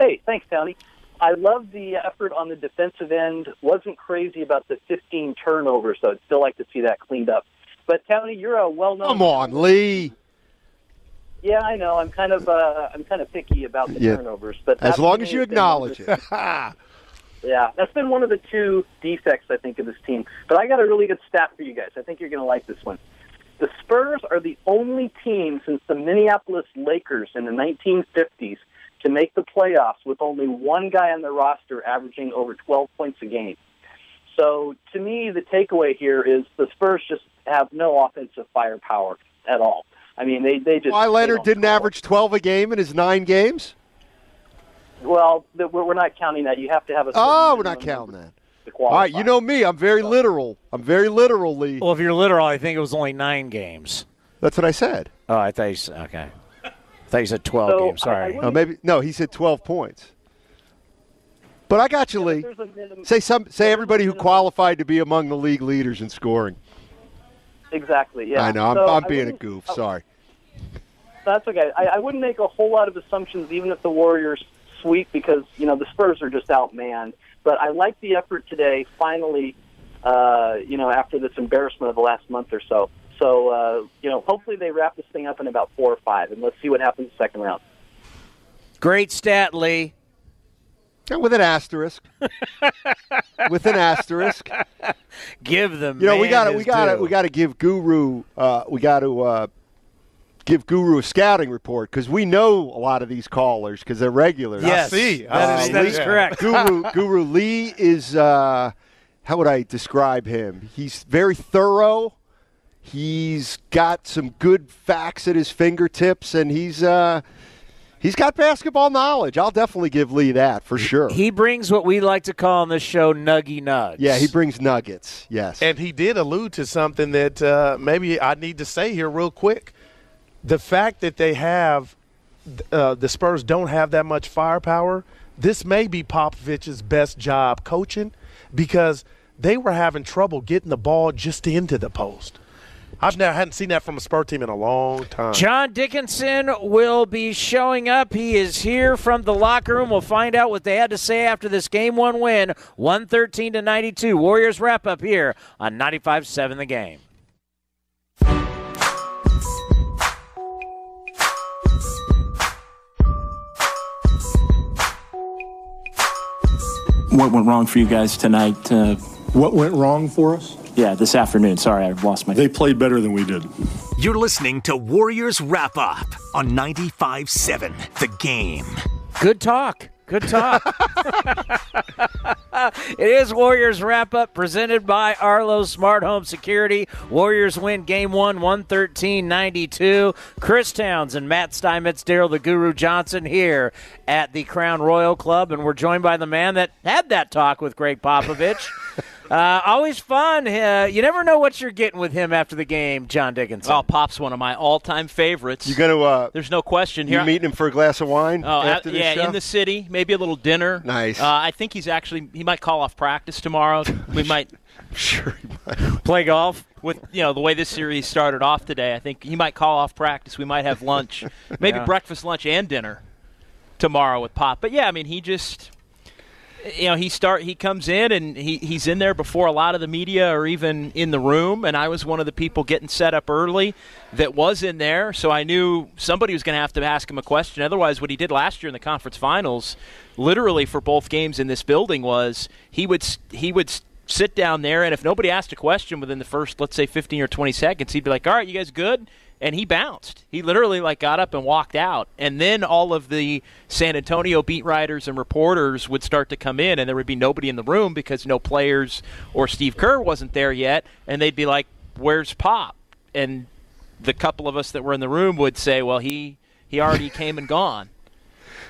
Hey, thanks, Tony. I love the effort on the defensive end. Wasn't crazy about the 15 turnovers, so I'd still like to see that cleaned up. But Tony, you're a well-known. Come on, Lee. Yeah, I know. I'm kind of uh, I'm kind of picky about the Yeah. turnovers, but As long as you acknowledge it. Yeah, that's been one of the two defects I think of this team. But I got a really good stat for you guys. I think you're going to like this one. The Spurs are the only team since the Minneapolis Lakers in the 1950s to make the playoffs with only one guy on their roster averaging over 12 points a game. So to me, the takeaway here is the Spurs just have no offensive firepower at all. I mean, they they just Why they Leonard don't didn't average 12 a game in his nine games? Well, we're we're not counting that. You have to have a. Oh, we're not counting that. to All qualify. right, you know me. I'm very literal. I'm very literal, Lee. Well, if you're literal, I think it was only nine games. That's what I said. Oh, I thought you said, okay. I thought you said 12 So, games. Sorry. Oh, maybe no. He said 12 points. But I got you, Lee. Minimum, Say some. Say everybody who qualified to be among the league leaders in scoring. Exactly. Yeah. I know. I'm, So I'm being a goof. oh, Sorry. That's okay. I, I wouldn't make a whole lot of assumptions, even if the Warriors sweep, because you know the Spurs are just outmanned. But I like the effort today. Finally, uh, you know, after this embarrassment of the last month or so. So uh, you know, hopefully they wrap this thing up in about four or five, and let's see what happens second round. Great stat, Lee. Yeah, With an asterisk. With an asterisk. Give them. You know, we got to we got to we got to give Guru uh, we got to uh, give Guru a scouting report because we know a lot of these callers because they're regulars. Yes, see. I that is, see. that is Yeah. correct. Guru Guru Lee is uh, how would I describe him? He's very thorough. He's got some good facts at his fingertips, and he's uh, he's got basketball knowledge. I'll definitely give Lee that for sure. He brings what we like to call on this show nuggy nugs. yeah, he brings nuggets. Yes, And he did allude to something that uh, maybe I need to say here real quick. The fact that they have uh, the Spurs don't have that much firepower. This may be Popovich's best job coaching because they were having trouble getting the ball just into the post. I've never hadn't seen that from a Spur team in a long time. John Dickinson will be showing up. He is here from the locker room. We'll find out what they had to say after this game one win, 113 to 92. Warriors wrap up here on 95-7 the game. What went wrong for you guys tonight? Uh, What went wrong for us? Yeah, this afternoon. Sorry, I lost my. They played better than we did. You're listening to Warriors Wrap Up on 95.7 The Game. Good talk. Good talk. it is Warriors wrap up presented by Arlo Smart Home Security. Warriors win game one, 113 92. Chris Townsend Matt Steinmetz, Daryl the Guru Johnson here at the Crown Royal Club. And we're joined by the man that had that talk with Gregg Popovich. Uh, always fun. Uh, you never know what you're getting with him after the game, John Dickinson. Well, Pop's one of my all-time favorites. You're gonna uh, There's no question you here. meeting him for a glass of wine Oh, after yeah, show? in the city, maybe a little dinner. Nice. Uh, I think he's actually he might call off practice tomorrow. We might sure. he might. Play golf. with you know the way this series started off today. I think he might call off practice. We might have lunch, maybe Yeah. breakfast, lunch, and dinner tomorrow with Pop. But yeah, I mean he just you know he start he comes in and he, he's in there before a lot of the media or even in the room. And i was one of the people getting set up early that was in there. So i knew somebody was going to have to ask him a question. Otherwise what he did last year in the conference finals literally for both games in this building was he would he would sit down there. And if nobody asked a question within the first let's say 15 or 20 seconds he'd be like all right you guys good and he bounced. He literally like got up and walked out. And then all of the San Antonio beat writers and reporters would start to come in and there would be nobody in the room because no players or Steve Kerr wasn't there yet and they'd be like, "Where's Pop?" And the couple of us that were in the room would say, "Well, he he already came and gone."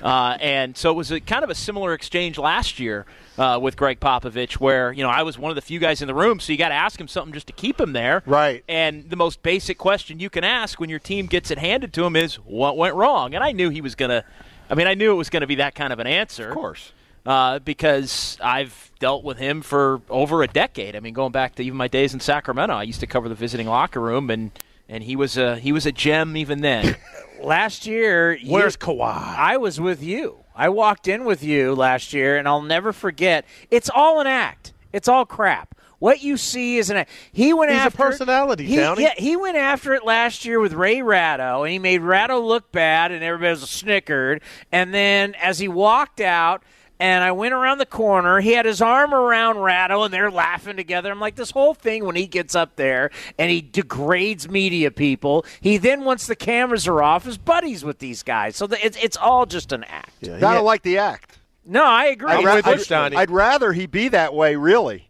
Uh, and so it was a kind of a similar exchange last year uh, with Gregg Popovich, where you know I was one of the few guys in the room, so you got to ask him something just to keep him there. Right. And the most basic question you can ask when your team gets it handed to him is, "What went wrong?" And I knew he was gonna. I mean, I knew it was going to be that kind of an answer. Of course. Uh, because I've dealt with him for over a decade. I mean, going back to even my days in Sacramento, I used to cover the visiting locker room, and and he was a he was a gem even then. last year, Where's you, Kawhi? I was with you. I walked in with you last year, and I'll never forget. It's all an act. It's all crap. What you see is an act. He went He's a after personality, he, Downey. Yeah, he went after it last year with Ray Ratto, and he made Ratto look bad, and everybody was snickered. And then as he walked out. And I went around the corner. He had his arm around Ratto, and they're laughing together. I'm like, this whole thing when he gets up there and he degrades media people. He then, once the cameras are off, is buddies with these guys. So the, it's it's all just an act. I don't like the act. No, I agree. I'd, I'm ra- with you, I'd- I'd rather he be that way, really.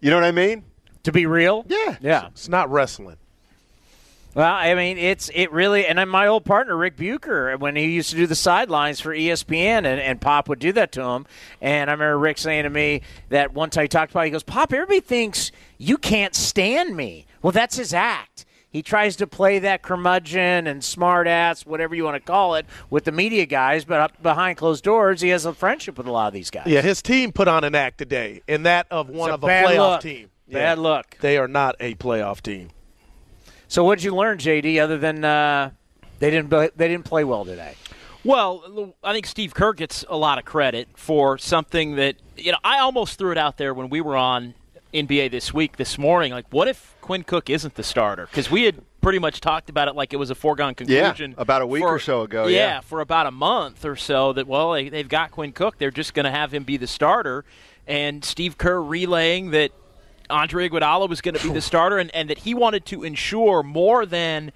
You know what I mean? to be real. Yeah. Yeah. It's not wrestling. Well, I mean, it's it really, and then my old partner Rick Bucher, when he used to do the sidelines for ESPN, and, and Pop would do that to him. And I remember Rick saying to me that one time he talked about, it, he goes, "Pop, everybody thinks you can't stand me." Well, that's his act. He tries to play that curmudgeon and smartass, whatever you want to call it, with the media guys, but up behind closed doors, he has a friendship with a lot of these guys. Yeah, his team put on an act today, and that of one It's of a playoff look. team. Bad look. They are not a playoff team. So, what did you learn, JD? Other than uh, they didn't they didn't play well today. Well, I think Steve Kerr gets a lot of credit for something that you know. I almost threw it out there when we were on NBA this week this morning. Like, what if Quinn Cook isn't the starter? Because we had pretty much talked about it like it was a foregone Yeah, conclusion. about a week for- or so ago, Yeah, yeah. for about a month or so. That well, they, they've got Quinn Cook. They're just going to have him be the starter, and Steve Kerr relaying that Andre Iguodala was going to be the starter, and, and that he wanted to ensure more than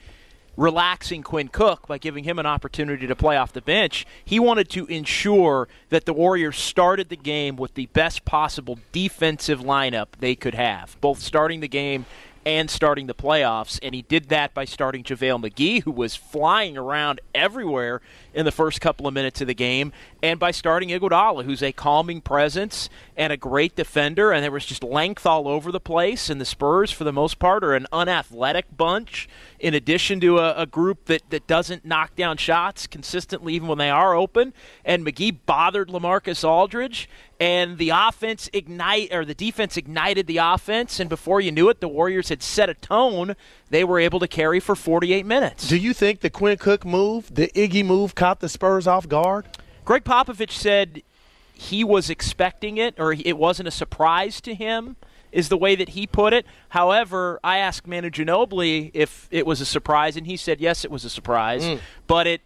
relaxing Quinn Cook by giving him an opportunity to play off the bench. He wanted to ensure that the Warriors started the game with the best possible defensive lineup they could have, both starting the game and starting the playoffs. And he did that by starting JaVale McGee, who was flying around everywhere in the first couple of minutes of the game, and by starting Iguodala, who's a calming presence and a great defender. And there was just length all over the place. And the Spurs, for the most part, are an unathletic bunch, in addition to a, a group that, that doesn't knock down shots consistently, even when they are open. And McGee bothered Lamarcus Aldridge. And the offense ignite or the defense ignited the offense, and before you knew it, the Warriors had set a tone. They were able to carry for 48 minutes. Do you think the Quinn Cook move, the Iggy move, caught the Spurs off guard? Gregg Popovich said he was expecting it, or it wasn't a surprise to him, is the way that he put it. However, I asked Manu Ginobili if it was a surprise, and he said yes, it was a surprise, Mm. but it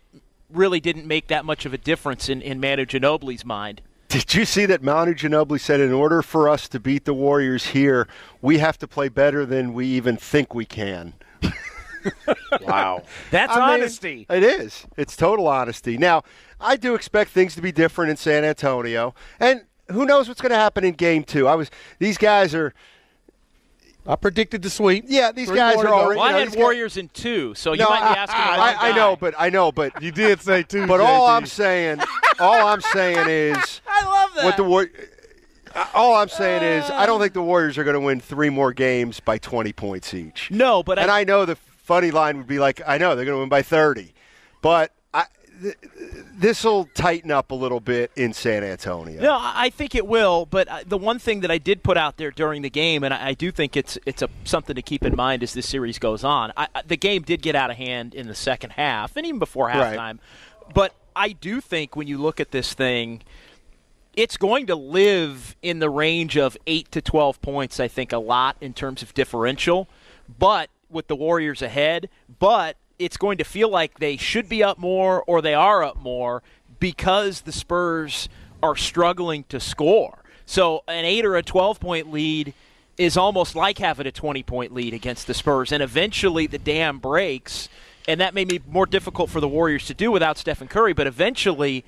really didn't make that much of a difference in, in Manu Ginobili's mind. Did you see that Manu Ginobili said, in order for us to beat the Warriors here, we have to play better than we even think we can? Wow. That's I mean, honesty. it is. It's total honesty. Now, I do expect things to be different in San Antonio, and who knows what's going to happen in Game Two. I was. These guys are. I predicted the sweep. Yeah, these Three guys are to go. already. Well, I you know, had these guys- Warriors in two, so you No, might be I- asking I, the wrong I, I know, but I know, but You did say two. but all I'm saying, all I'm saying is, I love that. what the War. Uh, all I'm saying is, I don't uh. think the Warriors are going to win three more games by 20 points each. no, but and I, I know the funny line would be like, I know they're going to win by 30, but I, th- this will tighten up a little bit in San Antonio. No, I think it will. But uh, the one thing that I did put out there during the game, and I do think it's it's a something to keep in mind as this series goes on. I, the game did get out of hand in the second half, and even before Right. halftime. But I do think when you look at this thing, it's going to live in the range of eight to twelve points. I think a lot in terms of differential, but with the Warriors ahead, but it's going to feel like they should be up more or they are up more because the Spurs are struggling to score. So an eight or a twelve point lead is almost like having a twenty point lead against the Spurs, and eventually the dam breaks. And that may be more difficult for the Warriors to do without Stephen Curry, but eventually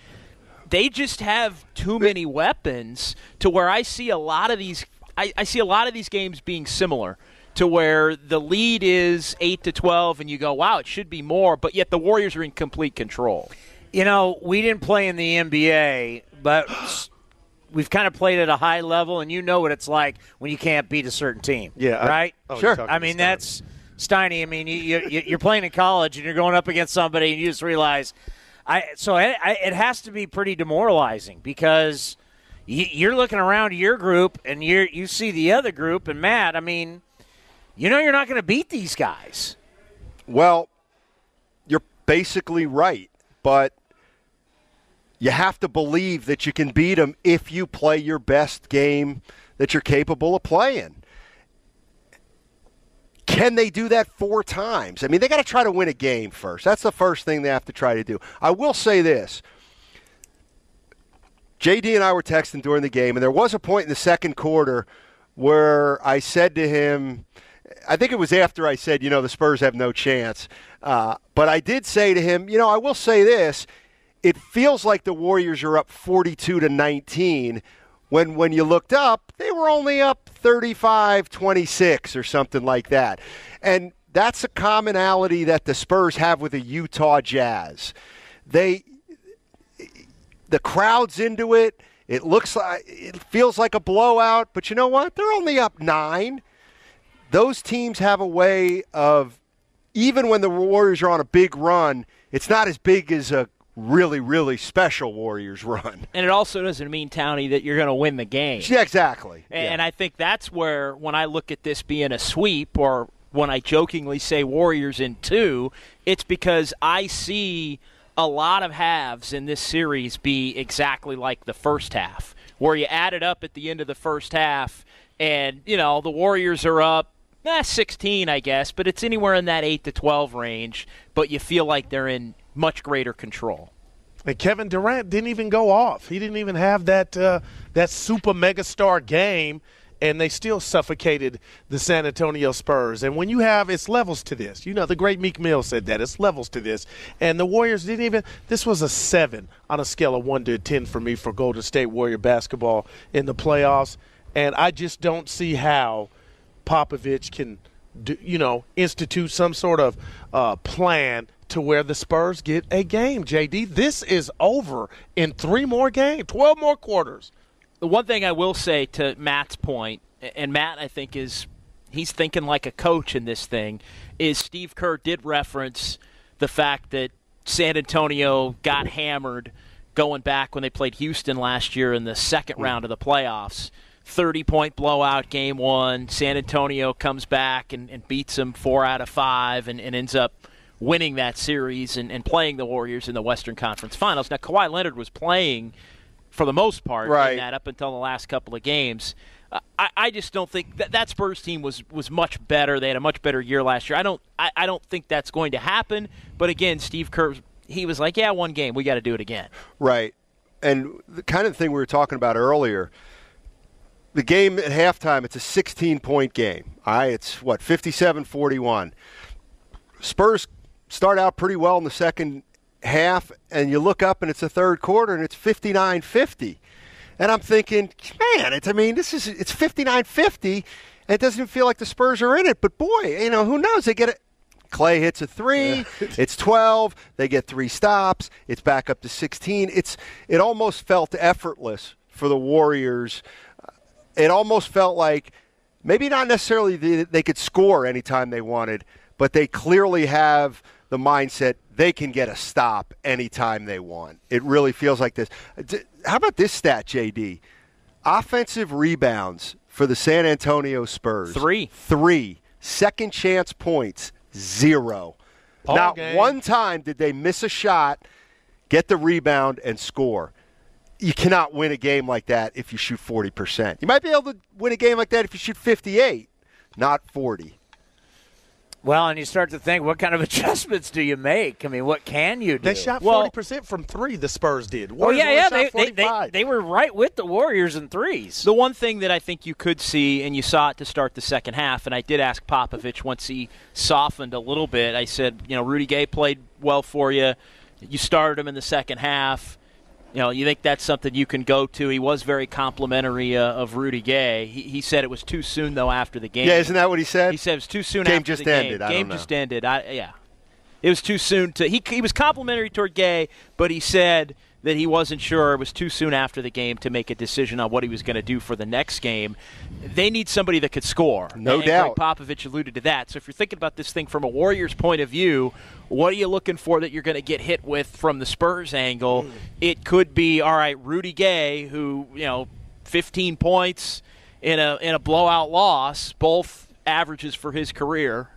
they just have too many weapons to where I see a lot of these I, I see a lot of these games being similar to where the lead is eight to twelve and you go, Wow, it should be more, but yet the Warriors are in complete control. You know, we didn't play in the NBA, but we've kind of played at a high level, and you know what it's like when you can't beat a certain team. Yeah, I- right. oh, sure. I mean, Steiny. that's Steiny. I mean, you, you, you're playing in college, and you're going up against somebody, and you just realize, I. So it, I, it has to be pretty demoralizing because you, you're looking around your group, and you you see the other group, and Matt. I mean, you know, you're not going to beat these guys. Well, you're basically right, but you have to believe that you can beat them if you play your best game that you're capable of playing. Can they do that four times? I mean, they got to try to win a game first. That's the first thing they have to try to do. I will say this. JD and I were texting during the game, and there was a point in the second quarter where I said to him, I think it was after I said, you know, the Spurs have no chance. Uh, but I did say to him, you know, I will say this. It feels like the Warriors are up 42 to 19 when when you looked up, they were only up 35-26 or something like that. And that's a commonality that the Spurs have with the Utah Jazz. They the crowd's into it. It looks like it feels like a blowout, but you know what? They're only up 9 those teams have a way of even when the Warriors are on a big run, it's not as big as a really, really special Warriors run. And it also doesn't mean, Townie, that you're going to win the game. Yeah, exactly. And, I think that's where, when I look at this being a sweep, or when I jokingly say Warriors in two, it's because I see a lot of halves in this series be exactly like the first half, where you add it up at the end of the first half, and, you know, the Warriors are up eh, 16, I guess, but it's anywhere in that 8 to 12 range, but you feel like they're in much greater control. And Kevin Durant didn't even go off. He didn't even have that uh, that super megastar game, and they still suffocated the San Antonio Spurs. And when you have it's levels to this. You know, the great Meek Mill said that it's levels to this. And the Warriors didn't even. This was a seven on a scale of one to ten for me for Golden State Warrior basketball in the playoffs. And I just don't see how Popovich can, do, you know, institute some sort of uh, plan to where the Spurs get a game. JD, this is over in three more games, twelve more quarters. The one thing I will say to Matt's point, and Matt, I think is he's thinking like a coach in this thing, is Steve Kerr did reference the fact that San Antonio got hammered going back when they played Houston last year in the second round of the playoffs. 30 point blowout game one. San Antonio comes back and, and beats them four out of five and, and ends up winning that series and, and, playing the Warriors in the Western Conference Finals. Now, Kawhi Leonard was playing for the most part right. in that up until the last couple of games. Uh, I, I, just don't think that that Spurs team was, was much better. They had a much better year last year. I don't I, I don't think that's going to happen. But again, Steve Kerr he was like, "Yeah, one game, we got to do it again." Right, and the kind of thing we were talking about earlier the game at halftime, it's a 16 point game. All right, it's what, 57 41. Spurs start out pretty well in the second half, and you look up and it's the third quarter and it's 59 50. And I'm thinking, man, it's, I mean, this is, it's 59 50, and it doesn't feel like the Spurs are in it. But boy, you know, who knows? They get it. Klay hits a three. it's 12. They get three stops. It's back up to 16. It's it almost felt effortless for the Warriors it almost felt like maybe not necessarily they could score anytime they wanted, but they clearly have the mindset they can get a stop anytime they want. It really feels like this. How about this stat, JD? Offensive rebounds for the San Antonio Spurs. Three. Three. Second chance points, zero. Ball Not game. one time did they miss a shot, get the rebound, and score you cannot win a game like that if you shoot 40%. You might be able to win a game like that if you shoot 58, not 40. Well, and you start to think, what kind of adjustments do you make? I mean, what can you do? They shot forty percent from three. The Spurs did. Oh yeah, yeah. only They, shot they, they, 45. they were right with the Warriors in threes. The one thing that I think you could see, and you saw it to start the second half, and I did ask Popovich once he softened a little bit. I said, you know, Rudy Gay played well for you. You started him in the second half you know, you think that's something you can go to. He was very complimentary uh, of Rudy Gay. He, he, said it was too soon though after the game. Yeah, isn't that what he said? He said it was too soon. Game after just the ended. Game, game just know. ended. I, yeah, it was too soon to. He he was complimentary toward Gay, but he said that he wasn't sure it was too soon after the game to make a decision on what he was going to do for the next game. They need somebody that could score. No and doubt. Gregg Popovich alluded to that. So if you're thinking about this thing from a Warriors point of view, what are you looking for that you're going to get hit with from the Spurs angle? Mm. It could be all right, Rudy Gay, who you know, 15 points in a in a blowout loss, both averages for his career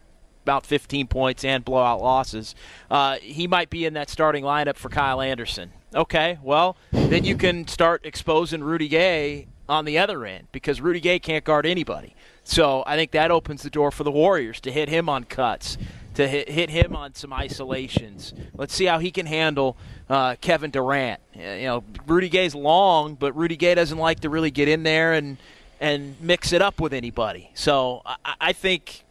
about 15 points and blowout losses. Uh, he might be in that starting lineup for Kyle Anderson. Okay, well, then you can start exposing Rudy Gay on the other end because Rudy Gay can't guard anybody. So I think that opens the door for the Warriors to hit him on cuts, to hit, hit him on some isolations. Let's see how he can handle uh, Kevin Durant. You know, Rudy Gay's long, but Rudy Gay doesn't like to really get in there and and mix it up with anybody. So I, I think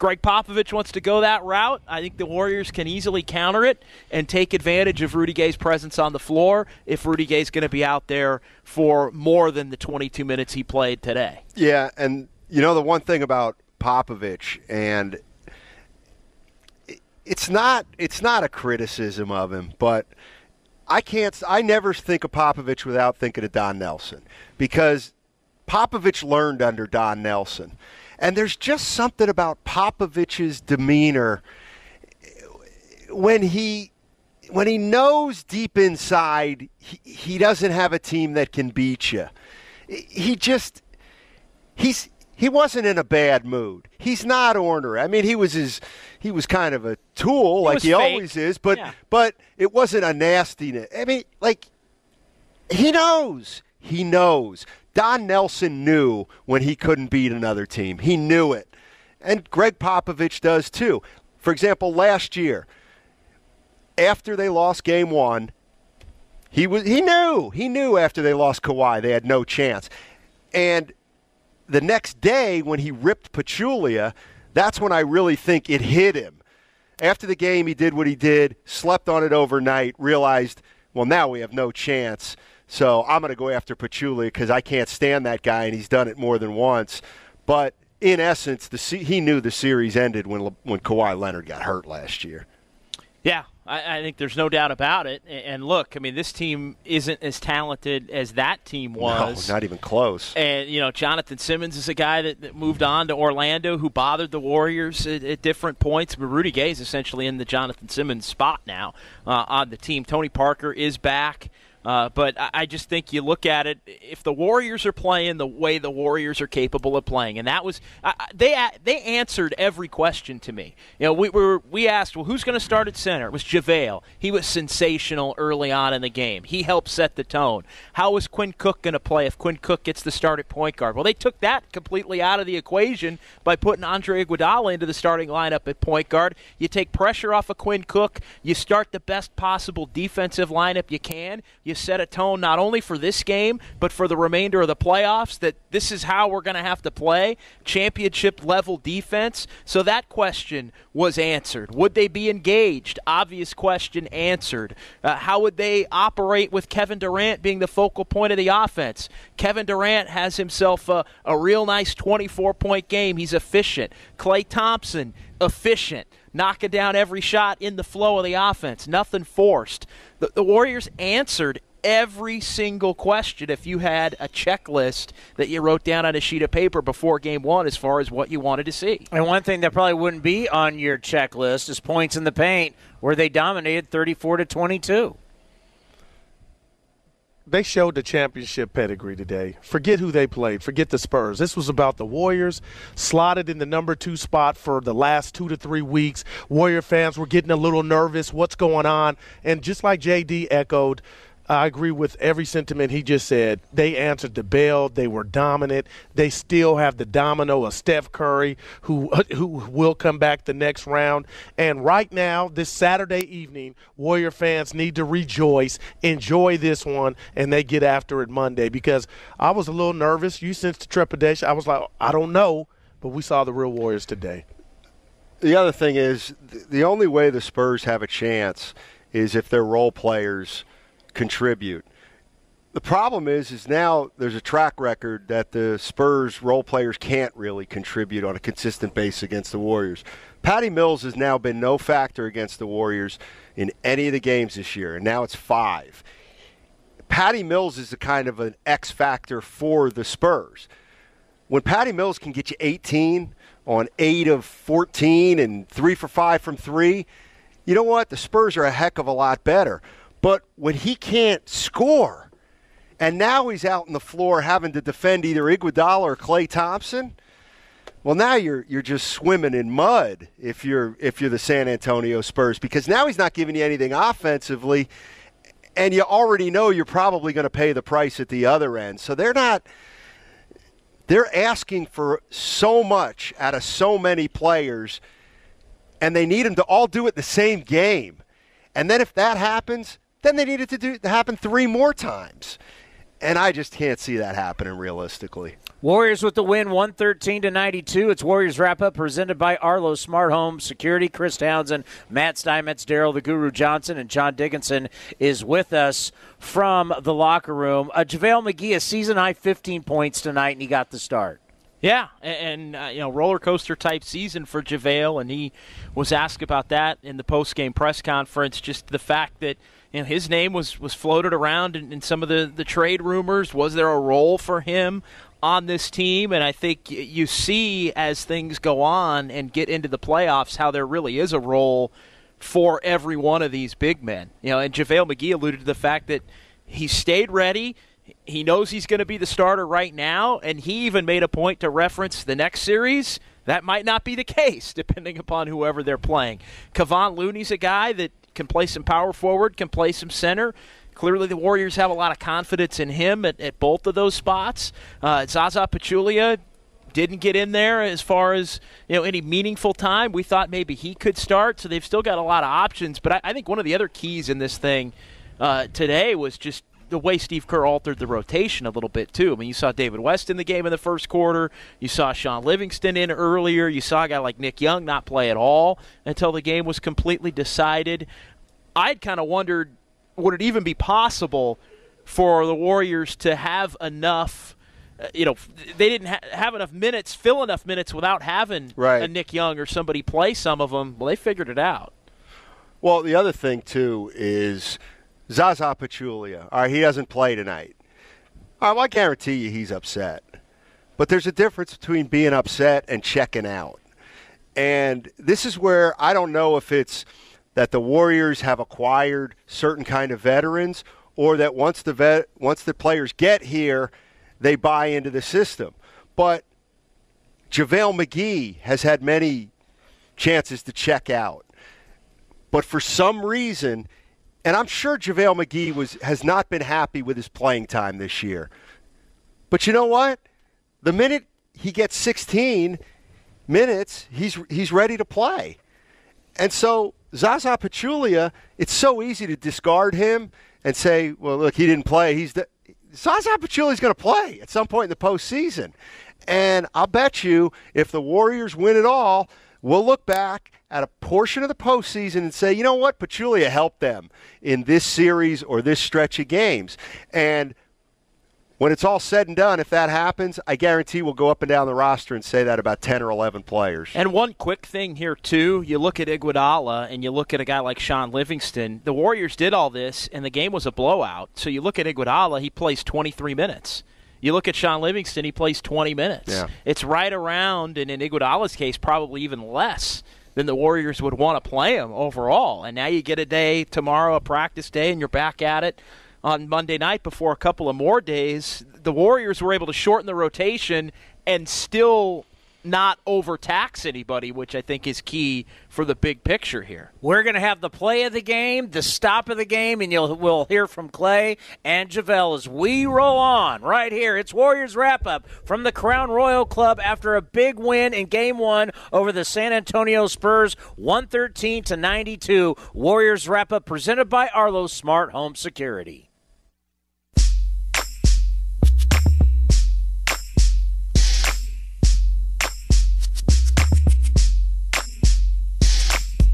Gregg Popovich wants to go that route, I think the Warriors can easily counter it and take advantage of Rudy Gay's presence on the floor if Rudy Gay's going to be out there for more than the 22 minutes he played today. Yeah, and you know the one thing about Popovich and it's not it's not a criticism of him, but I can't I never think of Popovich without thinking of Don Nelson because Popovich learned under Don Nelson. And there's just something about Popovich's demeanor when he when he knows deep inside he, he doesn't have a team that can beat you. He just he's he wasn't in a bad mood. He's not ornery. I mean, he was his he was kind of a tool like he fake. always is, but Yeah. but it wasn't a nastiness. I mean, like he knows. He knows. Don Nelson knew when he couldn't beat another team. He knew it. And Gregg Popovich does too. For example, last year, after they lost game one, he was he knew. He knew after they lost Kawhi they had no chance. And the next day when he ripped Pachulia, that's when I really think it hit him. After the game, he did what he did, slept on it overnight, realized, well, now we have no chance. So I'm going to go after Pachulia because I can't stand that guy, and he's done it more than once. But in essence, the he knew the series ended when when Kawhi Leonard got hurt last year. Yeah, I, I think there's no doubt about it. And look, I mean, this team isn't as talented as that team was. No, not even close. And you know, Jonathan Simmons is a guy that, that moved on to Orlando, who bothered the Warriors at, at different points. But Rudy Gay is essentially in the Jonathan Simmons spot now uh, on the team. Tony Parker is back. Uh, but I, just think you look at it. If the Warriors are playing the way the Warriors are capable of playing, and that was I- they they answered every question to me. You know, we were we asked, well, who's going to start at center? It was JaVale. He was sensational early on in the game. He helped set the tone. How is Quinn Cook going to play if Quinn Cook gets the start at point guard? Well, they took that completely out of the equation by putting Andre Iguodala into the starting lineup at point guard. You take pressure off of Quinn Cook. You start the best possible defensive lineup you can. You set a tone not only for this game but for the remainder of the playoffs. That this is how we're going to have to play championship level defense. So that question was answered. Would they be engaged? Obvious question answered. Uh, how would they operate with Kevin Durant being the focal point of the offense? Kevin Durant has himself a, a real nice 24 point game. He's efficient. Klay Thompson, efficient. Knocking down every shot in the flow of the offense. Nothing forced. The, the Warriors answered every single question if you had a checklist that you wrote down on a sheet of paper before game one as far as what you wanted to see. And one thing that probably wouldn't be on your checklist is points in the paint, where they dominated 34 to 22. They showed the championship pedigree today. Forget who they played. Forget the Spurs. This was about the Warriors, slotted in the number two spot for the last two to three weeks. Warrior fans were getting a little nervous. What's going on? And just like JD echoed, I agree with every sentiment he just said. They answered the bell. They were dominant. They still have the domino of Steph Curry, who who will come back the next round. And right now, this Saturday evening, Warrior fans need to rejoice, enjoy this one, and they get after it Monday. Because I was a little nervous. You sensed the trepidation. I was like, I don't know, but we saw the real Warriors today. The other thing is, the only way the Spurs have a chance is if their role players contribute. The problem is, is now there's a track record that the Spurs role players can't really contribute on a consistent base against the Warriors. Patty Mills has now been no factor against the Warriors in any of the games this year, and now it's five. Patty Mills is the kind of an X factor for the Spurs. When Patty Mills can get you 18 on 8 of 14 and 3 for 5 from 3, you know what? The Spurs are a heck of a lot better. But when he can't score, and now he's out on the floor having to defend either Iguodala or Klay Thompson, Well, now you're you're just swimming in mud if you're if you're the San Antonio Spurs because now he's not giving you anything offensively, and you already know you're probably going to pay the price at the other end. So they're not. They're asking for so much out of so many players, and they need them to all do it the same game. And then if that happens, then they needed to do to happen three more times. And I just can't see that happening realistically. Warriors with the win, 113 to 92. It's Warriors wrap up presented by Arlo Smart Home Security. Chris Townsend, Matt Steinmetz, Daryl the Guru Johnson, and John Dickinson is with us from the locker room. Uh, JaVale McGee, a season high 15 points tonight, and he got the start. Yeah, and, uh, you know, roller coaster type season for JaVale, and he was asked about that in the post game press conference. Just the fact that you know his name was was floated around in, in some of the the trade rumors. Was there a role for him? on this team, and I think you see as things go on and get into the playoffs how there really is a role for every one of these big men. You know, and JaVale McGee alluded to the fact that he stayed ready. He knows he's going to be the starter right now, and he even made a point to reference the next series. That might not be the case, depending upon whoever they're playing. Kevon Looney's a guy that can play some power forward, can play some center. Clearly, the Warriors have a lot of confidence in him at, at both of those spots. Uh, Zaza Pachulia didn't get in there as far as you know any meaningful time. We thought maybe he could start, so they've still got a lot of options. But I, I think one of the other keys in this thing uh, today was just the way Steve Kerr altered the rotation a little bit too. I mean, you saw David West in the game in the first quarter. You saw Shaun Livingston in earlier. You saw a guy like Nick Young not play at all until the game was completely decided. I'd kind of wondered would it even be possible for the Warriors to have enough? Uh, you know, they didn't ha- have enough minutes, fill enough minutes without having right. a Nick Young or somebody play some of them. Well, they figured it out. Well, the other thing too is Zaza Pachulia. All right, he doesn't play tonight. All right, well, I guarantee you he's upset. But there's a difference between being upset and checking out. And this is where I don't know if it's that the Warriors have acquired certain kind of veterans, or that once the vet, once the players get here, they buy into the system. But JaVale McGee has had many chances to check out. But for some reason, and I'm sure JaVale McGee was has not been happy with his playing time this year. But you know what? The minute he gets 16 minutes, he's he's ready to play. And so Zaza Pachulia, it's so easy to discard him and say, well, look, he didn't play. He's the Zaza Pachulia's going to play at some point in the postseason. And I'll bet you if the Warriors win it all, we'll look back at a portion of the postseason and say, you know what, Pachulia helped them in this series or this stretch of games. And when it's all said and done, if that happens, I guarantee we'll go up and down the roster and say that about 10 or 11 players. And one quick thing here, too. You look at Iguodala and you look at a guy like Shaun Livingston. The Warriors did all this, and the game was a blowout. So you look at Iguodala, he plays 23 minutes. You look at Shaun Livingston, he plays 20 minutes. Yeah. It's right around, and in Iguodala's case, probably even less than the Warriors would want to play him overall. And now you get a day tomorrow, a practice day, and you're back at it on Monday night before a couple of more days. The Warriors were able to shorten the rotation and still not overtax anybody, which I think is key for the big picture here. We're going to have the play of the game, the stop of the game, and you'll we'll hear from Klay and JaVale as we roll on right here. It's Warriors wrap up from the Crown Royal Club after a big win in Game One over the San Antonio Spurs, one thirteen to ninety two. Warriors wrap up presented by Arlo Smart Home Security.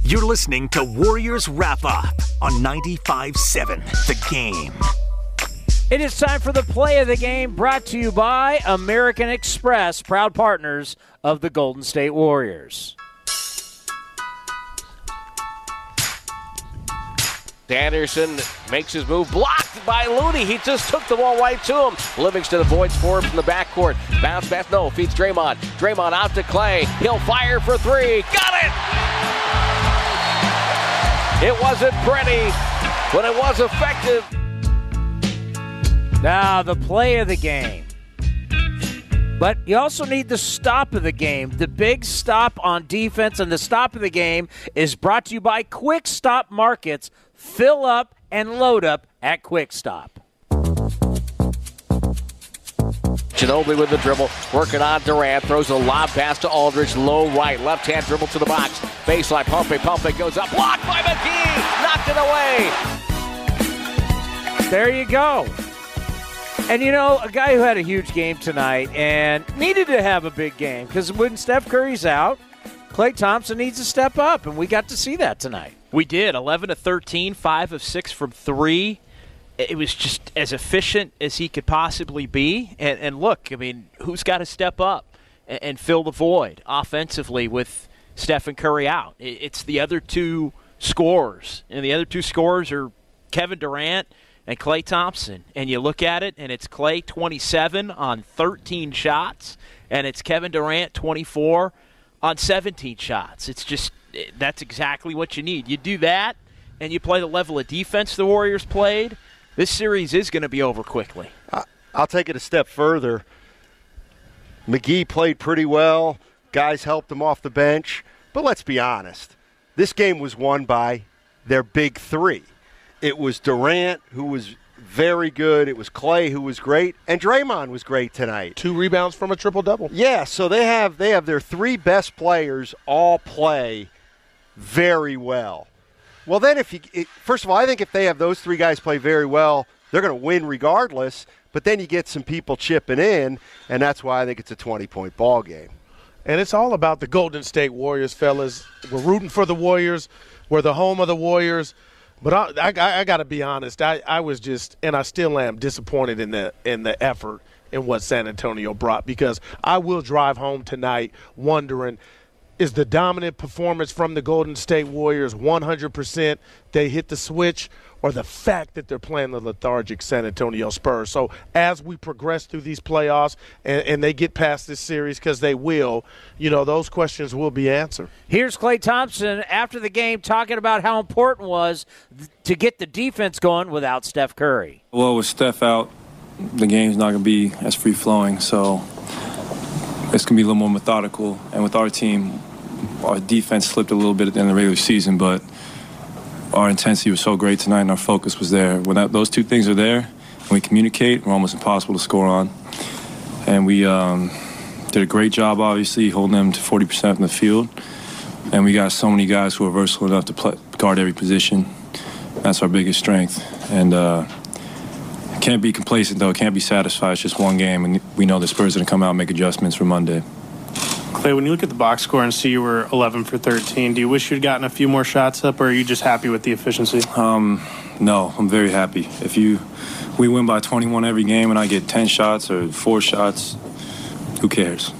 You're listening to Warriors Wrap Up on 95.7 The Game. It is time for the play of the game brought to you by American Express, proud partners of the Golden State Warriors. Anderson makes his move, blocked by Looney. He just took the ball right to him. Livingston avoids four from the backcourt. Bounce pass, no, feeds Draymond. Draymond out to Klay. He'll fire for three. Got it! It wasn't pretty, but it was effective. Now, the play of the game. But you also need the stop of the game. The big stop on defense and the stop of the game is brought to you by Quick Stop Markets. Fill up and load up at Quick Stop. Ginobili with the dribble, working on Durant, throws a lob pass to Aldridge, low right, left hand dribble to the box, baseline, pumping, pumping, goes up, blocked by McGee, knocked it away. There you go. And you know, a guy who had a huge game tonight and needed to have a big game because when Steph Curry's out, Klay Thompson needs to step up, and we got to see that tonight. We did 11 to 13, 5 of 6 from 3 it was just as efficient as he could possibly be. And, and look, I mean, who's got to step up and, and, fill the void offensively with Stephen Curry out? It's the other two scorers, and the other two scorers are Kevin Durant and Klay Thompson. And you look at it, and it's Klay 27 on 13 shots, and it's Kevin Durant 24 on 17 shots. It's just eh, that's exactly what you need. You do that, and you play the level of defense the Warriors played this series is going to be over quickly. I'll take it a step further. McGee played pretty well. Guys helped him off the bench. But let's be honest. This game was won by their big three. It was Durant, who was very good. It was Klay who was great, and Draymond was great tonight. Two rebounds from a triple double. Yeah, so they have they have their three best players all play very well. Well, then, if you it, first of all, I think if they have those three guys play very well, they're going to win regardless. But then you get some people chipping in, and that's why I think it's a 20 point ball game. And it's all about the Golden State Warriors, fellas. We're rooting for the Warriors. We're the home of the Warriors. But I, I, I got to be honest. I, I was just, and I still am disappointed in the in the effort in what San Antonio brought because I will drive home tonight wondering is the dominant performance from the Golden State Warriors 100%? They hit the switch, or the fact that they're playing the lethargic San Antonio Spurs. So as we progress through these playoffs and, and they get past this series, because they will, you know, those questions will be answered. Here's Klay Thompson after the game talking about how important it was to get the defense going without Steph Curry. Well, with Steph out, the game's not going to be as free flowing. So it's going to be a little more methodical. And with our team, our defense slipped a little bit at the end of the regular season, but our intensity was so great tonight and our focus was there. When that, those two things are there and we communicate, we're almost impossible to score on. And we um, did a great job, obviously, holding them to 40% in the field. And we got so many guys who are versatile enough to play, guard every position. That's our biggest strength. And uh, can't be complacent, though. Can't be satisfied. It's just one game, and we know the Spurs are going to come out and make adjustments for Monday. Klay, when you look at the box score and see you were 11 for 13, do you wish you'd gotten a few more shots up, or are you just happy with the efficiency? Um, no, I'm very happy. If you, we win by 21 every game, and I get 10 shots or four shots, who cares?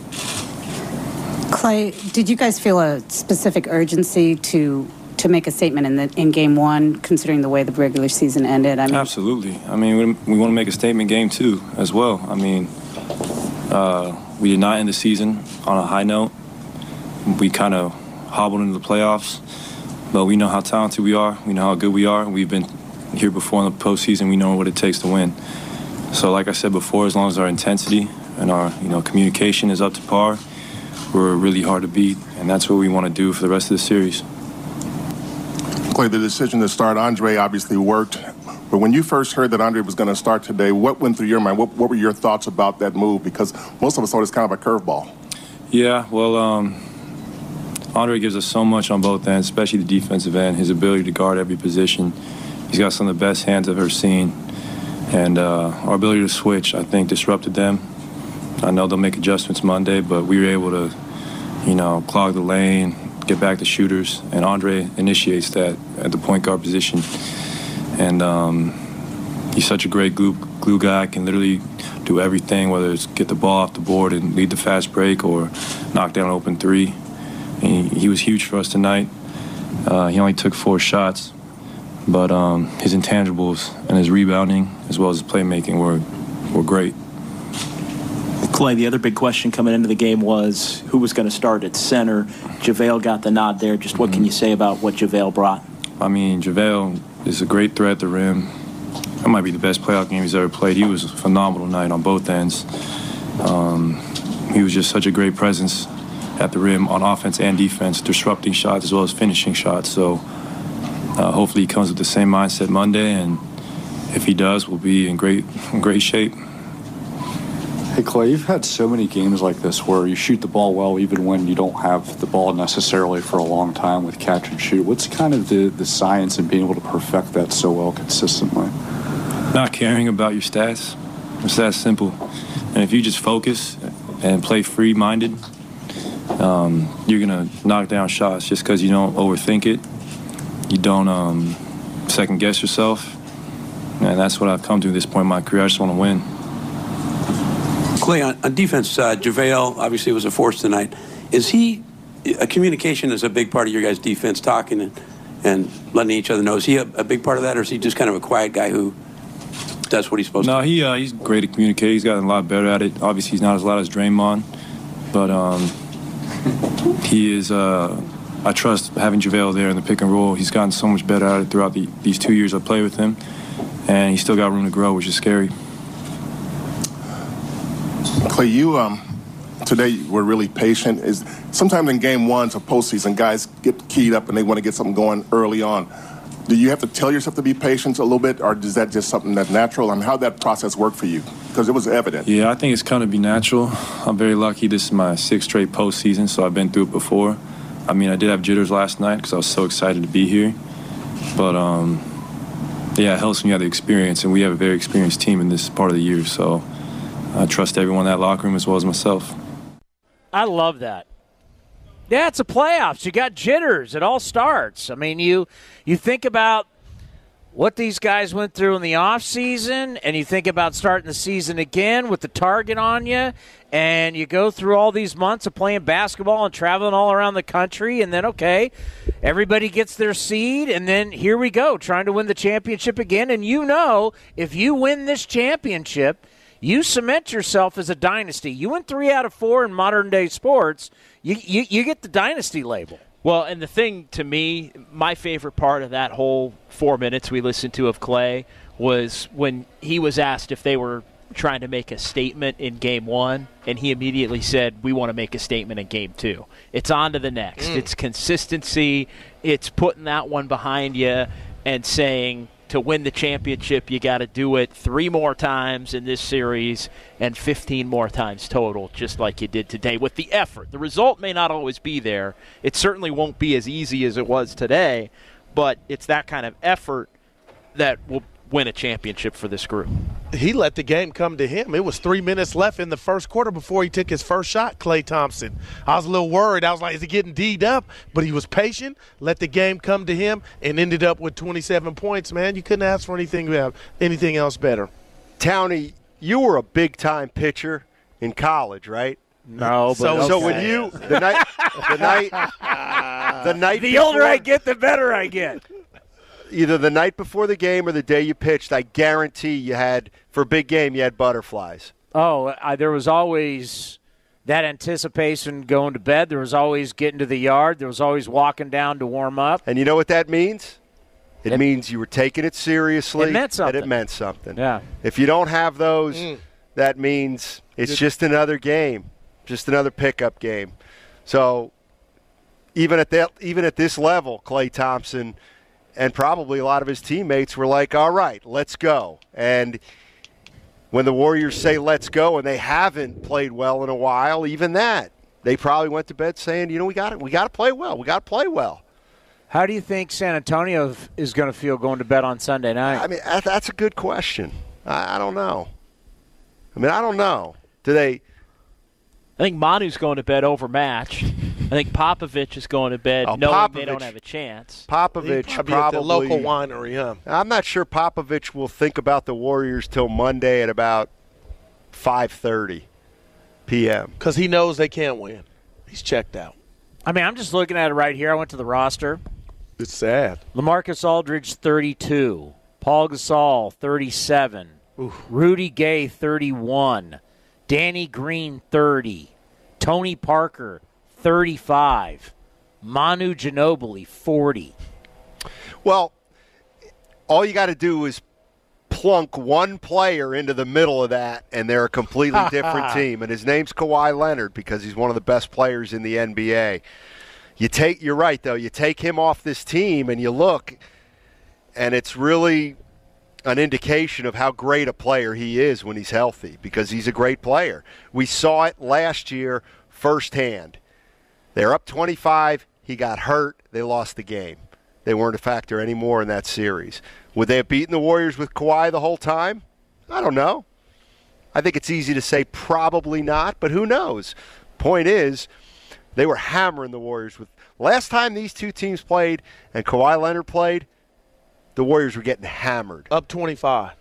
Klay, did you guys feel a specific urgency to to make a statement in the in game one, considering the way the regular season ended? I mean, absolutely. I mean, we, we want to make a statement game two as well. I mean, uh, we did not end the season on a high note. We kind of hobbled into the playoffs, but we know how talented we are. We know how good we are. We've been here before in the postseason. We know what it takes to win. So, like I said before, as long as our intensity and our you know communication is up to par, we're really hard to beat, and that's what we want to do for the rest of the series. Klay, the decision to start Andre obviously worked. But when you first heard that Andre was going to start today, what went through your mind? What, what, were your thoughts about that move? Because most of us thought it's kind of a curveball. Yeah, well, um, Andre gives us so much on both ends, especially the defensive end. His ability to guard every position. He's got some of the best hands I've ever seen. And uh, our ability to switch, I think, disrupted them. I know they'll make adjustments Monday, but we were able to, you know, clog the lane, get back to shooters, and Andre initiates that at the point guard position and um, he's such a great glue, glue guy. Can literally do everything, whether it's get the ball off the board and lead the fast break or knock down an open three. He, he, was huge for us tonight. Uh, he only took four shots, but um, his intangibles and his rebounding, as well as his playmaking, were were great. Klay, the other big question coming into the game was who was going to start at center. JaVale got the nod there. Just what mm-hmm. can you say about what JaVale brought? I mean, JaVale is a great threat at the rim. That might be the best playoff game he's ever played. He was a phenomenal night on both ends. Um, he was just such a great presence at the rim on offense and defense, disrupting shots as well as finishing shots. So uh, hopefully he comes with the same mindset Monday, and if he does, we'll be in great in great shape. Hey Klay, you've had so many games like this where you shoot the ball well even when you don't have the ball necessarily for a long time with catch and shoot. What's kind of the, the science in being able to perfect that so well consistently? Not caring about your stats. It's that simple. And if you just focus and play free minded, um, you're going to knock down shots just because you don't overthink it. You don't um, second guess yourself. And that's what I've come to this point in my career. I just want to win. Klay, on, on defense, uh, JaVale obviously was a force tonight. Is he, a communication is a big part of your guys' defense, talking and, and letting each other know. Is he a, a big part of that, or is he just kind of a quiet guy who does what he's supposed no, to? he uh, he's great at communicating. He's gotten a lot better at it. Obviously, he's not as loud as Draymond, but um, he is. Uh, I trust having JaVale there in the pick and roll. He's gotten so much better at it throughout the, these two years I played with him, and he's still got room to grow, which is scary. Klay, you um, today were really patient. Is sometimes in game ones of postseason, guys get keyed up and they want to get something going early on. Do you have to tell yourself to be patient a little bit, or is that just something that's natural? I mean, how that process work for you? Because it was evident. Yeah, I think it's kind of be natural. I'm very lucky. This is my sixth straight postseason, so I've been through it before. I mean, I did have jitters last night because I was so excited to be here. But um, yeah, it helps when you have the experience, and we have a very experienced team in this part of the year. So I trust everyone in that locker room as well as myself. I love that. Yeah, it's a playoffs. You got jitters. It all starts. I mean, you you think about what these guys went through in the off season, and you think about starting the season again with the target on you, and you go through all these months of playing basketball and traveling all around the country, and then okay, everybody gets their seed, and then here we go trying to win the championship again. And you know, if you win this championship, you cement yourself as a dynasty. You win three out of four in modern day sports. You, you, you get the dynasty label. Well, and the thing to me, my favorite part of that whole four minutes we listened to of Klay was when he was asked if they were trying to make a statement in game one, and he immediately said, We want to make a statement in game two. It's on to the next. Mm. It's consistency, it's putting that one behind you and saying, to win the championship, you got to do it three more times in this series and 15 more times total, just like you did today, with the effort. The result may not always be there. It certainly won't be as easy as it was today, but it's that kind of effort that will win a championship for this group. He let the game come to him. It was three minutes left in the first quarter before he took his first shot, Klay Thompson. I was a little worried. I was like, is he getting D'd up? But he was patient, let the game come to him, and ended up with 27 points, man. You couldn't ask for anything, uh, anything else better. Townie, you were a big time pitcher in college, right? No, but so, so when you the night the night the night The older I get, the better I get. Either the night before the game or the day you pitched, I guarantee you had for a big game you had butterflies. Oh, I, there was always that anticipation going to bed. There was always getting to the yard. There was always walking down to warm up. And you know what that means? It, means you were taking it seriously. It meant And something. it meant something. Yeah. If you don't have those, Mm. that means it's Good. just another game, just another pickup game. So even at that, even at this level, Klay Thompson and probably a lot of his teammates were like, "All right, let's go." And when the Warriors say "let's go" and they haven't played well in a while, even that they probably went to bed saying, "You know, we got it. We got to play well. We got to play well." How do you think San Antonio is going to feel going to bed on Sunday night? I mean, that's a good question. I, I don't know. I mean, I don't know. Do they? I think Manu's going to bed overmatched. I think Popovich is going to bed Oh, knowing they don't have a chance. Popovich He'd probably, probably at the local winery, huh? I'm not sure Popovich will think about the Warriors till Monday at about 5:30 p.m. Because he knows they can't win. He's checked out. I mean, I'm just looking at it right here. I went to the roster. It's sad. LaMarcus Aldridge, 32. Paul Gasol, 37. Rudy Gay, 31. Danny Green, 30. Tony Parker, 35. Manu Ginobili, 40. Well, all you got to do is plunk one player into the middle of that, and they're a completely different team. And his name's Kawhi Leonard because he's one of the best players in the NBA. You take, you're right though. You take him off this team, and you look, and it's really an indication of how great a player he is when he's healthy because he's a great player. We saw it last year firsthand. They're up 25. He got hurt. They lost the game. They weren't a factor anymore in that series. Would they have beaten the Warriors with Kawhi the whole time? I don't know. I think it's easy to say probably not, but who knows? Point is, they were hammering the Warriors with last time these two teams played and Kawhi Leonard played, the Warriors were getting hammered. Up 25.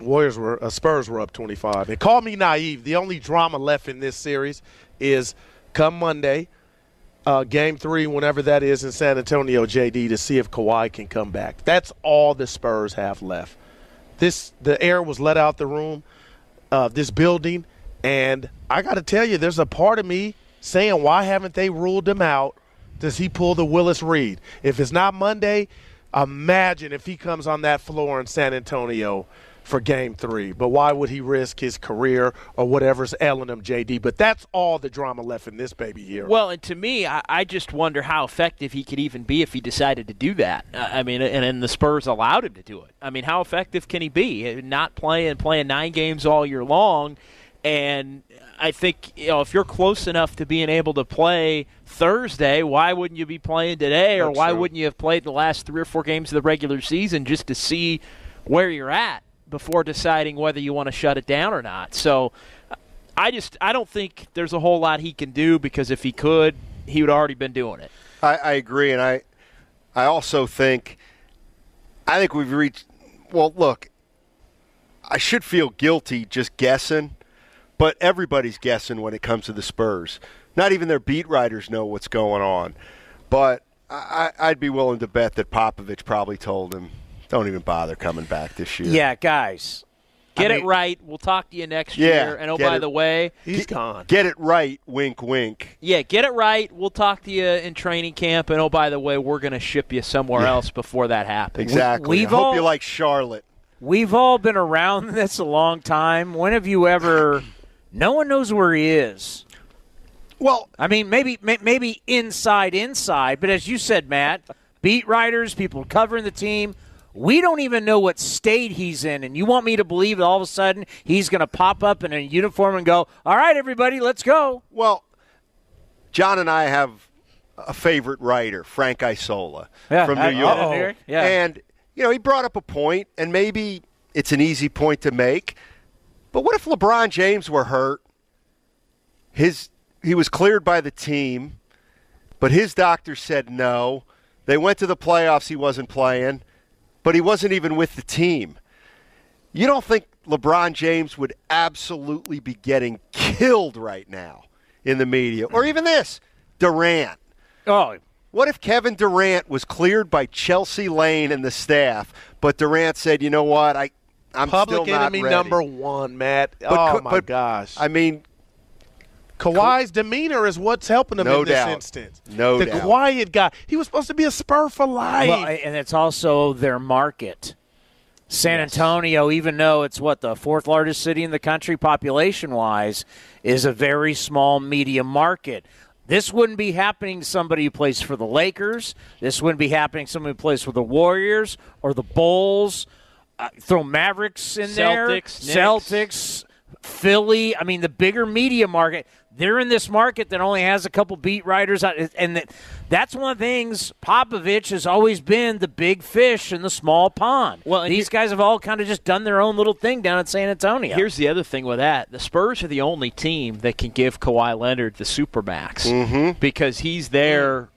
Warriors were uh, Spurs were up 25. And call me naive. The only drama left in this series is come Monday, uh, game three, whenever that is in San Antonio, JD, to see if Kawhi can come back. That's all the Spurs have left. This the air was let out the room, uh, this building, and I got to tell you, there's a part of me saying, why haven't they ruled him out? Does he pull the Willis Reed? If it's not Monday, imagine if he comes on that floor in San Antonio for game three. But why would he risk his career or whatever's ailing him, JD? But that's all the drama left in this baby here. Well, and to me, I, I just wonder how effective he could even be if he decided to do that. Uh, I mean, and, and the Spurs allowed him to do it. I mean, how effective can he be? Not playing, playing nine games all year long. And I think you know if you're close enough to being able to play Thursday, why wouldn't you be playing today, or why true. wouldn't you have played the last three or four games of the regular season just to see where you're at before deciding whether you want to shut it down or not? So, I just I don't think there's a whole lot he can do because if he could, he would already been doing it. I, I agree, and I, I also think, I think we've reached. Well, look, I should feel guilty just guessing, but everybody's guessing when it comes to the Spurs. Not even their beat writers know what's going on. But I, I- I'd be willing to bet that Popovich probably told him, "Don't even bother coming back this year." Yeah, guys. Get I it right. We'll talk to you next Yeah, year. And oh, by it- the way, he's gone. Get it right, wink, wink. Yeah, get it right. We'll talk to you in training camp. And oh, by the way, we're going to ship you somewhere Yeah. else before that happens. Exactly. We've I hope all- you like Charlotte. We've all been around this a long time. When have you ever? No one knows where he is. Well, I mean, maybe may- maybe inside, inside, but as you said, Matt, beat writers, people covering the team, we don't even know what state he's in, and you want me to believe that all of a sudden he's going to pop up in a uniform and go, "All right, everybody, let's go." Well, John and I have a favorite writer, Frank Isola Yeah, from New I- York. York? Yeah. And, you know, he brought up a point, and maybe it's an easy point to make. But what if LeBron James were hurt? His he was cleared by the team, but his doctor said no. They went to the playoffs, he wasn't playing, but he wasn't even with the team. You don't think LeBron James would absolutely be getting killed right now in the media? Or even this Durant. Oh. What if Kevin Durant was cleared by Chelsea Lane and the staff, but Durant said, you know what, I, I'm Public still not enemy ready." number one, Matt. But oh co- my but, gosh. I mean, Kawhi's demeanor is what's helping him No in this instance. No the doubt. quiet guy. He was supposed to be a Spur for life. Well, and it's also their market. San Antonio, even though it's what the fourth largest city in the country population wise, is a very small media market. This wouldn't be happening to somebody who plays for the Lakers. This wouldn't be happening to somebody who plays for the Warriors or the Bulls. Uh, throw Mavericks in there. Celtics, Knicks. Celtics, Philly. I mean, the bigger media market. They're in this market that only has a couple beat writers, and that, that's one of the things. Popovich has always been the big fish in the small pond. Well, and these guys have all kind of just done their own little thing down at San Antonio. Here's the other thing with that: the Spurs are the only team that can give Kawhi Leonard the supermax Mm-hmm. because he's their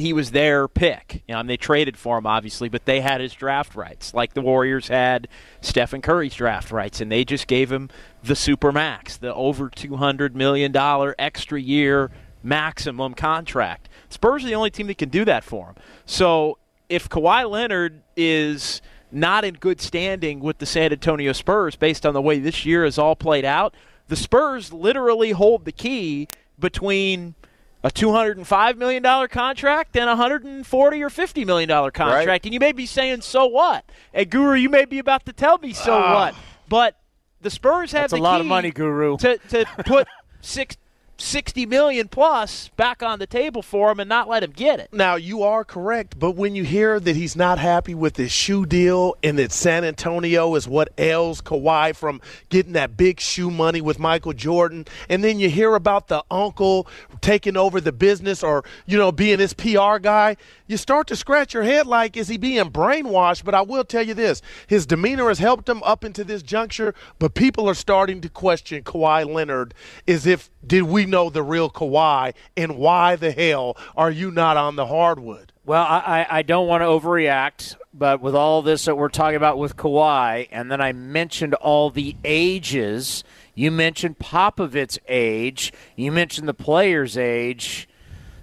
he was their pick. You know, and they traded for him obviously, but they had his draft rights, like the Warriors had Stephen Curry's draft rights, and they just gave him the super max, the over two hundred million dollar extra year maximum contract. Spurs are the only team that can do that for him. So if Kawhi Leonard is not in good standing with the San Antonio Spurs based on the way this year has all played out, the Spurs literally hold the key between a two hundred and five million dollar contract and a 140 or fifty million dollar contract, Right. and you may be saying, "So what?" Hey, Guru, you may be about to tell me, "So Ah. what?" But the Spurs have That's a lot of money, Guru. to to put six. 60 million plus back on the table for him and not let him get it. Now you are correct, but when you hear that he's not happy with his shoe deal and that San Antonio is what ails Kawhi from getting that big shoe money with Michael Jordan, and then you hear about the uncle taking over the business or you know being his PR guy, you start to scratch your head like, is he being brainwashed? But I will tell you this: his demeanor has helped him up into this juncture, but people are starting to question Kawhi Leonard as if did we know the real Kawhi and why the hell are you not on the hardwood? Well, I, I don't want to overreact, but with all this that we're talking about with Kawhi, and then I mentioned all the ages. You mentioned Popovich's age. You mentioned the player's age.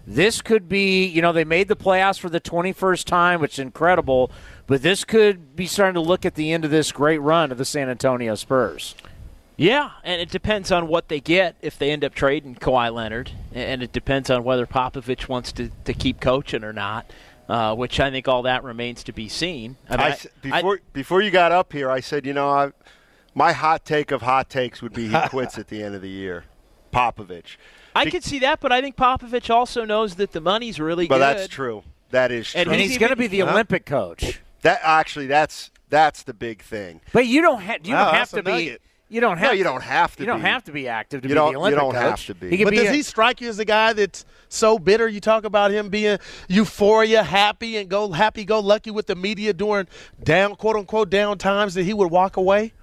This could be, you know, they made the playoffs for the 21st time, which is incredible, but this could be starting to look at the end of this great run of the San Antonio Spurs. Yeah, and it depends on what they get if they end up trading Kawhi Leonard, and it depends on whether Popovich wants to, to keep coaching or not, uh, which I think all that remains to be seen. I mean, I I- s- before before you got up here, I said, you know, I, my hot take of hot takes would be he quits at the end of the year. Popovich. I, could see that, but I think Popovich also knows that the money's really But good. that's true. That is true. And And he's going to be the Olympic coach. That actually, that's that's the big thing. But you don't have you don't have to be nugget. You don't have No, you to- don't have to you don't be. have to be active to You be don't- the you don't have to be. He But be does a- he strike you as a guy that's so bitter? You talk about him being euphoria, happy, and go happy, go lucky with the media during down, quote unquote, down times that he would walk away.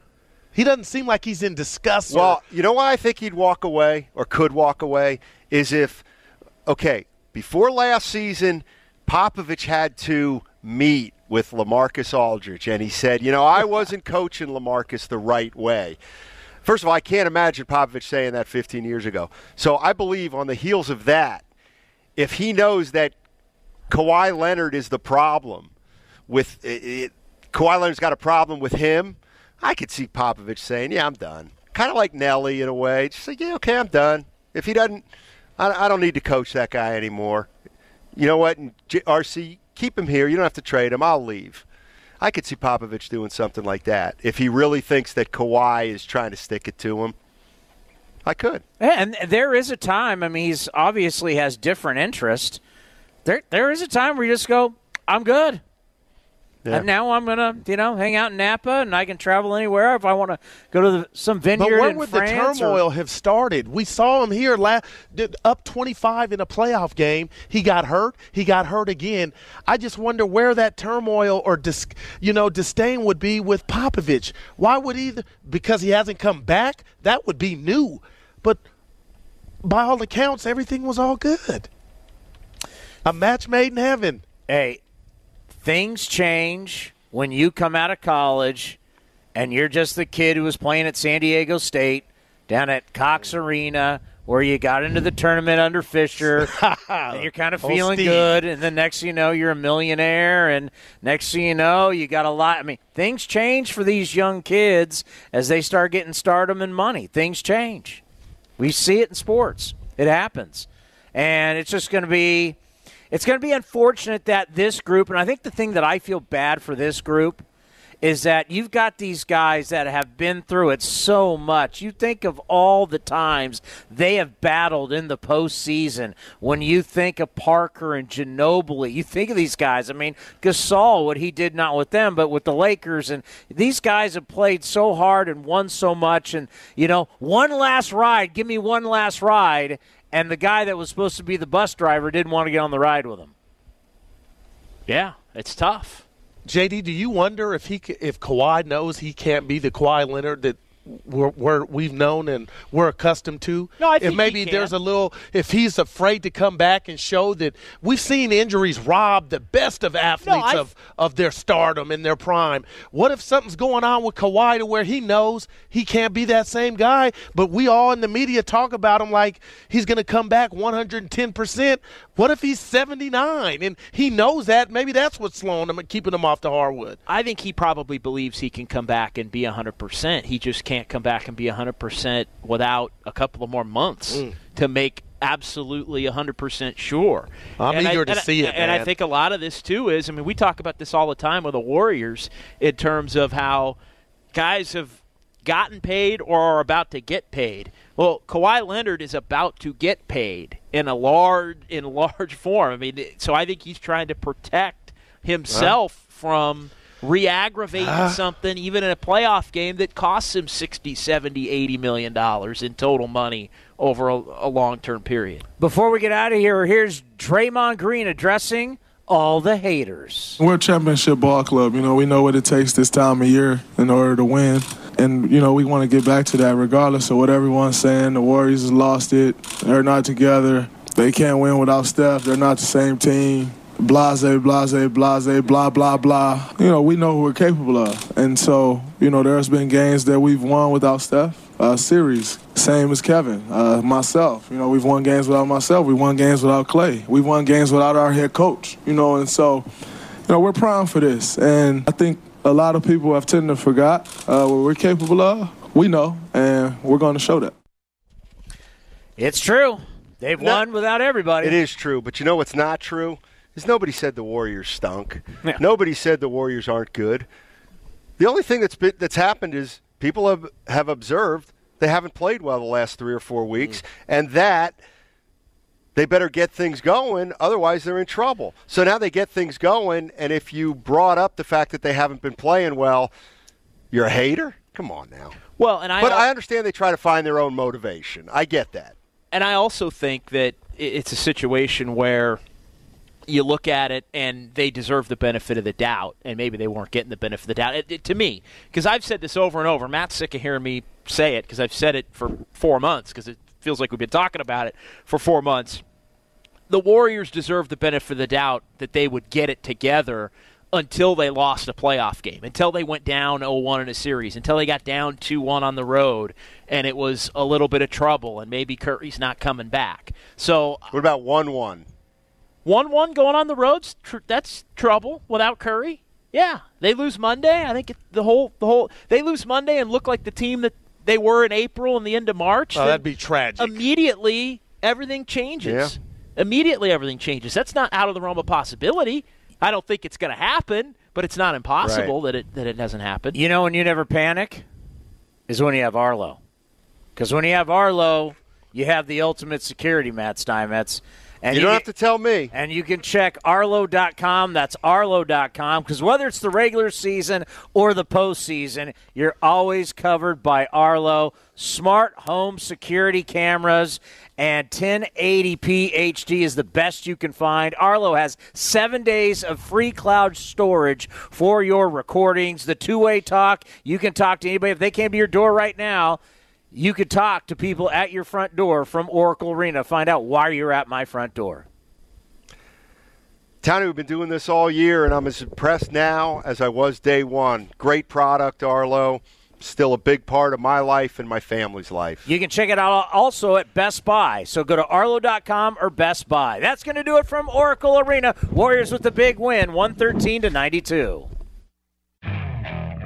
He doesn't seem like he's in disgust. or- Well, you know why I think he'd walk away or could walk away is if, okay, before last season, Popovich had to meet with LaMarcus Aldridge, and he said, you know, I wasn't coaching LaMarcus the right way. First of all, I can't imagine Popovich saying that 15 years ago. So I believe on the heels of that, if he knows that Kawhi Leonard is the problem with it, Kawhi Leonard's got a problem with him, I could see Popovich saying, "Yeah, I'm done." Kind of like Nelly in a way. Just like, "Yeah, okay, I'm done." If he doesn't, I, I don't need to coach that guy anymore. You know what? RC, keep him here. You don't have to trade him. I'll leave. I could see Popovich doing something like that if he really thinks that Kawhi is trying to stick it to him. I could. And there is a time. I mean, he's obviously has different interest. There, there is a time where you just go, "I'm good." Yeah. And now I'm gonna, you know, hang out in Napa, and I can travel anywhere if I want to go to the, some vineyard But where in would France. the or- turmoil have started? We saw him here last, did- up 25 in a playoff game. He got hurt. He got hurt again. I just wonder where that turmoil or dis- you know disdain would be with Popovich. Why would he? Because he hasn't come back. That would be new. But by all accounts, everything was all good. A match made in heaven. Hey, things change when you come out of college and you're just the kid who was playing at San Diego State down at Cox Arena where you got into the tournament under Fisher and you're kind of feeling Steve. good and then next thing you know you're a millionaire and next thing you know you got a lot I mean things change for these young kids as they start getting stardom and money. Things change. We see it in sports. It happens. And it's just going to be it's going to be unfortunate that this group, and I think the thing that I feel bad for this group is that you've got these guys that have been through it so much. You think of all the times they have battled in the postseason. When you think of Parker and Ginobili, you think of these guys. I mean, Gasol, what he did not with them, but with the Lakers, and these guys have played so hard and won so much. And you know, one last ride, give me one last ride. And the guy that was supposed to be the bus driver didn't want to get on the ride with him. Yeah, it's tough. JD, do you wonder if he if Kawhi knows he can't be the Kawhi Leonard that we're, we're we've known and we're accustomed to? No, I think he maybe can. there's a little if he's afraid to come back and show that we've seen injuries rob the best of athletes I- of of their stardom in their prime. What if something's going on with Kawhi to where he knows he can't be that same guy, but we all in the media talk about him like he's going to come back 110%. What if he's 79 and he knows that? Maybe that's what's slowing him and keeping him off the hardwood. I think he probably believes he can come back and be 100%. He just can't come back and be 100% without a couple of more months Mm. to make absolutely 100% sure. I'm and eager I, to see I, it, And I think a lot of this too is, I mean, we talk about this all the time with the Warriors in terms of how guys have gotten paid or are about to get paid. Well, Kawhi Leonard is about to get paid in a large in large form. I mean, so I think he's trying to protect himself from re-aggravating Ah. something even in a playoff game that costs him 60, 70, 80 million dollars in total money over a, a long-term period. Before we get out of here, here's Draymond Green addressing all the haters. We're a championship ball club. You know, we know what it takes this time of year in order to win. And, you know, we want to get back to that regardless of what everyone's saying. The Warriors lost it. They're not together. They can't win without Steph. They're not the same team. Blase, blase, blase, blah, blah, blah. You know, we know who we're capable of. And so, you know, there's been games that we've won without Steph. Uh, series, same as Kevin, uh, myself. You know, we've won games without myself. We won games without Klay. We've won games without our head coach. You know, and so, you know, we're primed for this. And I think a lot of people have tended to forget uh, what we're capable of. We know, and we're going to show that. It's true. They've No. won without everybody. It is true, but you know what's not true? Is nobody said the Warriors stunk. Nobody said the Warriors aren't good. The only thing that's been, that's happened is people have have observed they haven't played well the last three or four weeks, mm. and that they better get things going, otherwise they're in trouble. So now they get things going, and if you brought up the fact that they haven't been playing well, you're a hater. Come on now. Well, and I but I understand they try to find their own motivation. I get that. and I also think that it's a situation where you look at it and they deserve the benefit of the doubt, and maybe they weren't getting the benefit of the doubt. It, it- to me, because I've said this over and over, Matt's sick of hearing me say it because I've said it for four months because it feels like we've been talking about it for four months. The Warriors deserve the benefit of the doubt that they would get it together until they lost a playoff game, until they went down 0-1 in a series, until they got down 2-1 on the road, and it was a little bit of trouble, and maybe Curry's not coming back. So what about one-one? One-one going on the roads, tr- that's trouble without Curry. Yeah, they lose Monday. I think it, the whole the whole they lose Monday and look like the team that they were in April and the end of March. Oh, that'd be tragic. Immediately, everything changes. Yeah. Immediately, everything changes. That's not out of the realm of possibility. I don't think it's going to happen, but it's not impossible that it that it doesn't happen. You know when you never panic is when you have Arlo. Because when you have Arlo, you have the ultimate security, Matt Steinmetz. And You don't have to tell me. And you can check arlo.com. That's arlo.com. Because whether it's the regular season or the postseason, you're always covered by Arlo. Smart home security cameras and 1080p HD is the best you can find. Arlo has seven days of free cloud storage for your recordings. The two way talk, you can talk to anybody. If they came to your door right now, you could talk to people at your front door from Oracle Arena. Find out why you're at my front door. Tony, we've been doing this all year, and I'm as impressed now as I was day one. Great product, Arlo. Still a big part of my life and my family's life. You can check it out also at Best Buy. So go to arlo.com or Best Buy. That's going to do it from Oracle Arena. Warriors with the big win, 113 to 92.